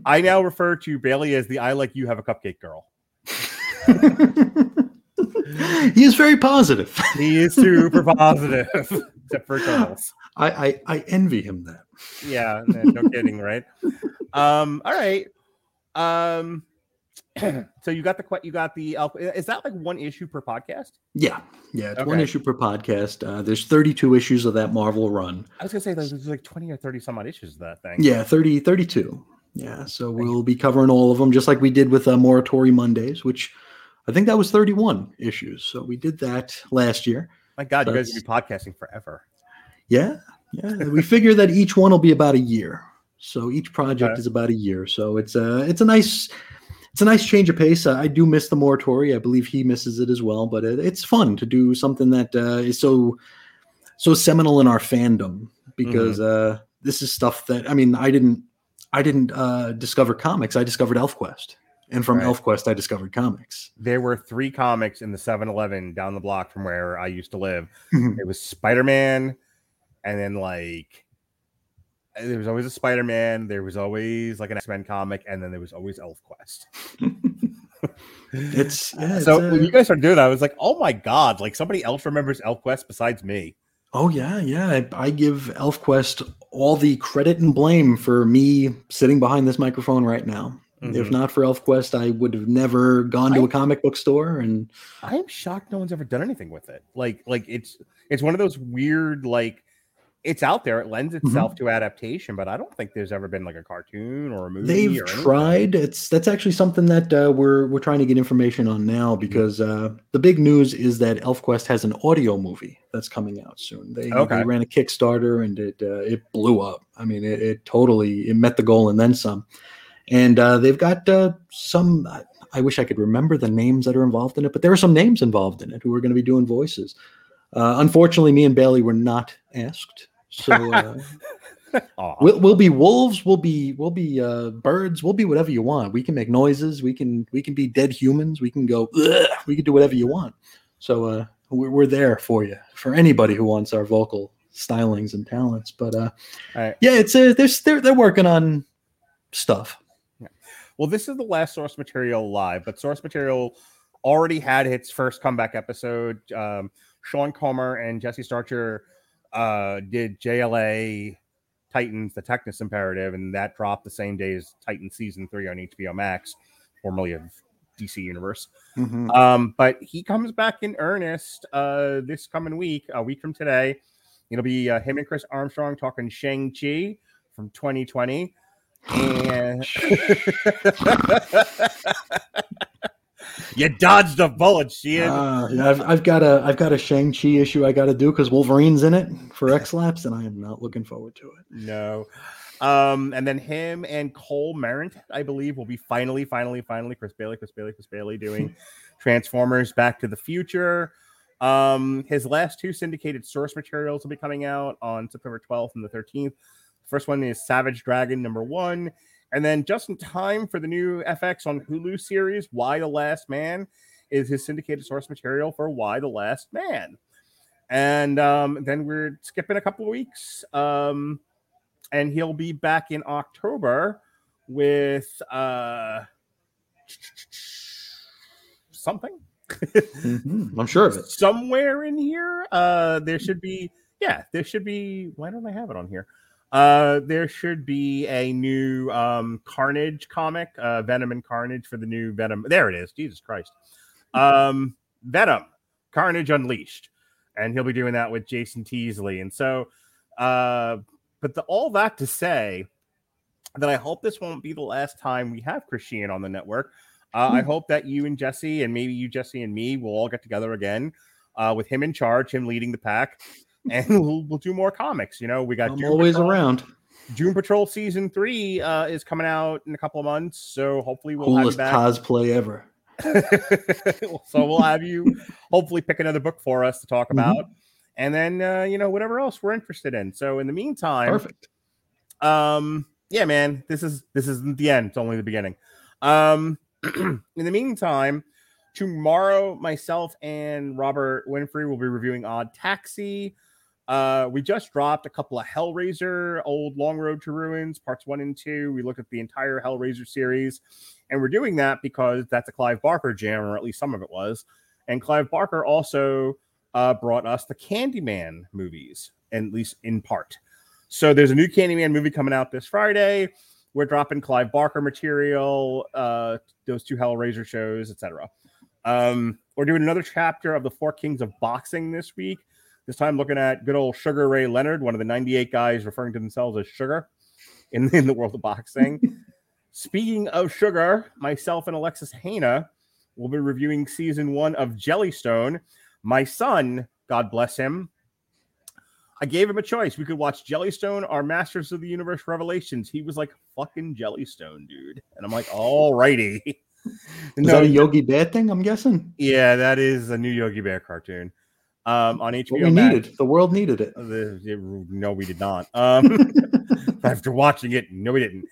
I now refer to Bailey as the I like you, have a cupcake girl. he is very positive. He is super positive, except for Eternals. I, I I envy him that. Yeah, no kidding, right? Um, all right. Um, so you got the you got the elf. Is that like one issue per podcast? Yeah, yeah. It's one issue per podcast. Uh, there's 32 issues of that Marvel run. I was gonna say there's, there's like twenty or thirty some odd issues of that thing. Yeah, 30, 32. Yeah, so we'll be covering all of them, just like we did with uh, Morituri Mondays, which I think that was 31 issues. So we did that last year. My God, you guys will be podcasting forever. Yeah, yeah. we figure that each one will be about a year. So each project is about a year. So it's a it's a nice it's a nice change of pace. Uh, I do miss the Morituri. I believe he misses it as well. But it, it's fun to do something that uh, is so so seminal in our fandom because uh, this is stuff that I mean I didn't I didn't uh, discover comics. I discovered ElfQuest, and from Right. ElfQuest I discovered comics. There were three comics in the 7-Eleven down the block from where I used to live. It was Spider Man, and then like there was always a Spider Man. There was always like an X Men comic, and then there was always Elf Quest. It's yeah, so it's, uh, when you guys started doing that, I was like, oh my god, like somebody else remembers Elf Quest besides me. Oh yeah, yeah. I, I give ElfQuest all the credit and blame for me sitting behind this microphone right now. If Mhm. not for ElfQuest, I would have never gone to I- a comic book store. And I'm shocked no one's ever done anything with it. Like, like it's it's one of those weird like it's out there. It lends Mm-hmm. itself to adaptation, but I don't think there's ever been like a cartoon or a movie. they've tried. It's that's actually something that uh, we're we're trying to get information on now Mm-hmm. because uh, the big news is that ElfQuest has an audio movie that's coming out soon. They, Okay. they ran a Kickstarter and it uh, it blew up. I mean, it, it totally it met the goal and then some. And uh, they've got uh, some. I- I wish I could remember the names that are involved in it, but there are some names involved in it who are going to be doing voices. Uh, unfortunately, me and Bailey were not asked, so uh, we'll, we'll be wolves. We'll be we'll be uh, birds. We'll be whatever you want. We can make noises. We can we can be dead humans. We can go. "Ugh." We can do whatever you want. So uh, we're we're there for you for anybody who wants our vocal stylings and talents. But uh, right. yeah, it's uh, they're they're they're working on stuff. Well, this is the last source material live, but source material already had its first comeback episode. Um, Sean Comer and Jesse Starcher uh, did JLA Titans, the Technis Imperative, and that dropped the same day as Titan season three on HBO Max, formerly of DC Universe. Um, but he comes back in earnest uh, this coming week, a week from today. It'll be uh, him and Chris Armstrong talking Shang Chi from 2020, and you dodged a bullet, Sheehan. Uh, yeah, I've, I've got a I've got a Shang Chi issue I got to do because Wolverine's in it for X Lapsed, and I am not looking forward to it. no. Um, and then him and Cole Merritt, I believe, will be finally, finally, finally Chris Bailey, Chris Bailey, Chris Bailey doing Transformers Back to the Future. Um, his last two syndicated source materials will be coming out on September 12th and the 13th. First one is Savage Dragon number one. And then just in time for the new FX on Hulu series, Y the Last Man, is his syndicated source material for Y the Last Man. And um, then we're skipping a couple of weeks. Um, and he'll be back in October with uh something Mhm, I'm sure of it. somewhere in here. Uh there should be yeah, there should be why don't I have it on here? Uh there should be a new um Carnage comic, uh Venom and Carnage for the new Venom. There it is. Jesus Christ. Um Venom, Carnage Unleashed. And he'll be doing that with Jason Teasley. And so uh but the, all that to say that I hope this won't be the last time we have Christian on the network. Uh, I Hmm. hope that you and Jesse, and maybe you, Jesse, and me will all get together again uh, with him in charge, him leading the pack, and we'll, we'll do more comics. You know, we got I'm Doom always Patrol- around. Doom Patrol season three uh, is coming out in a couple of months, so hopefully we'll Coolest have cosplay ever. so we'll have you hopefully pick another book for us to talk Mhm. about, and then uh, you know whatever else we're interested in. So in the meantime, Perfect. um yeah man this is this isn't the end it's only the beginning um in the meantime tomorrow myself and robert winfrey will be reviewing odd taxi uh we just dropped a couple of hellraiser old long road to ruins parts one and two we looked at the entire hellraiser series and we're doing that because that's a clive barker jam or at least some of it was and clive barker also uh brought us the candyman movies at least in part so there's a new Candyman movie coming out this Friday. We're dropping Clive Barker material, uh, those two Hellraiser shows, etc. Um, we're doing another chapter of the Four Kings of Boxing this week. This time looking at good old Sugar Ray Leonard, one of the 98 guys referring to themselves as Sugar in, in the world of boxing. Speaking of sugar, myself and Alexis Hana will be reviewing season one of Jellystone. My son, God bless him, I gave him a choice. We could watch Jellystone or Masters of the Universe Revelations. He was like, fucking Jellystone, dude. And I'm like, all righty. Is that a Yogi Bear thing? I'm guessing. yeah, that is a new Yogi Bear cartoon. Um, on HBO we Max. needed. The world needed it. Uh, the- it- no, we did not. Um, after watching it, no, we didn't.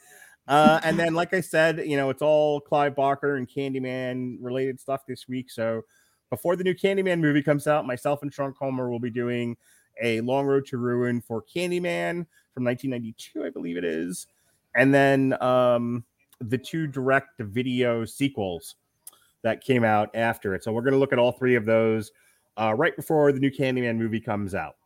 Uh, and then, like I said, you know, it's all Clive Barker and Candyman related stuff this week. So before the new Candyman movie comes out, myself and Sean Comer will be doing a Long Road to Ruin for Candyman from 1992, I believe it is, and then um, the two direct video sequels that came out after it. So we're going to look at all three of those uh, right before the new Candyman movie comes out.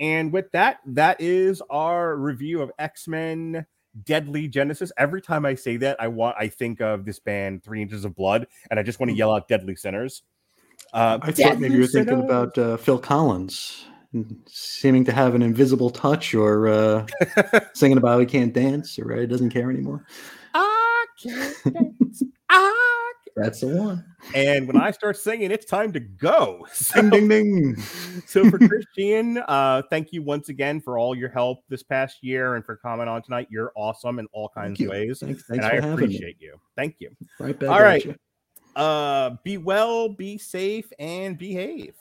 And with that, that is our review of X Men Deadly Genesis. Every time I say that, I want I think of this band Three Inches of Blood, and I just want to yell out Deadly Sinners. Uh, I thought maybe you were thinking Sinners. about uh, Phil Collins seeming to have an invisible touch or uh, singing about he can't dance or he doesn't care anymore. I can't dance. I That's the one. And when I start singing, it's time to go. So, Ding, ding, ding. so for Christian, uh, thank you once again for all your help this past year and for coming on tonight. You're awesome in all kinds of ways. Thanks, and thanks I having me. appreciate you. Thank you. Right back All right. you. Uh, be well, be safe, and behave.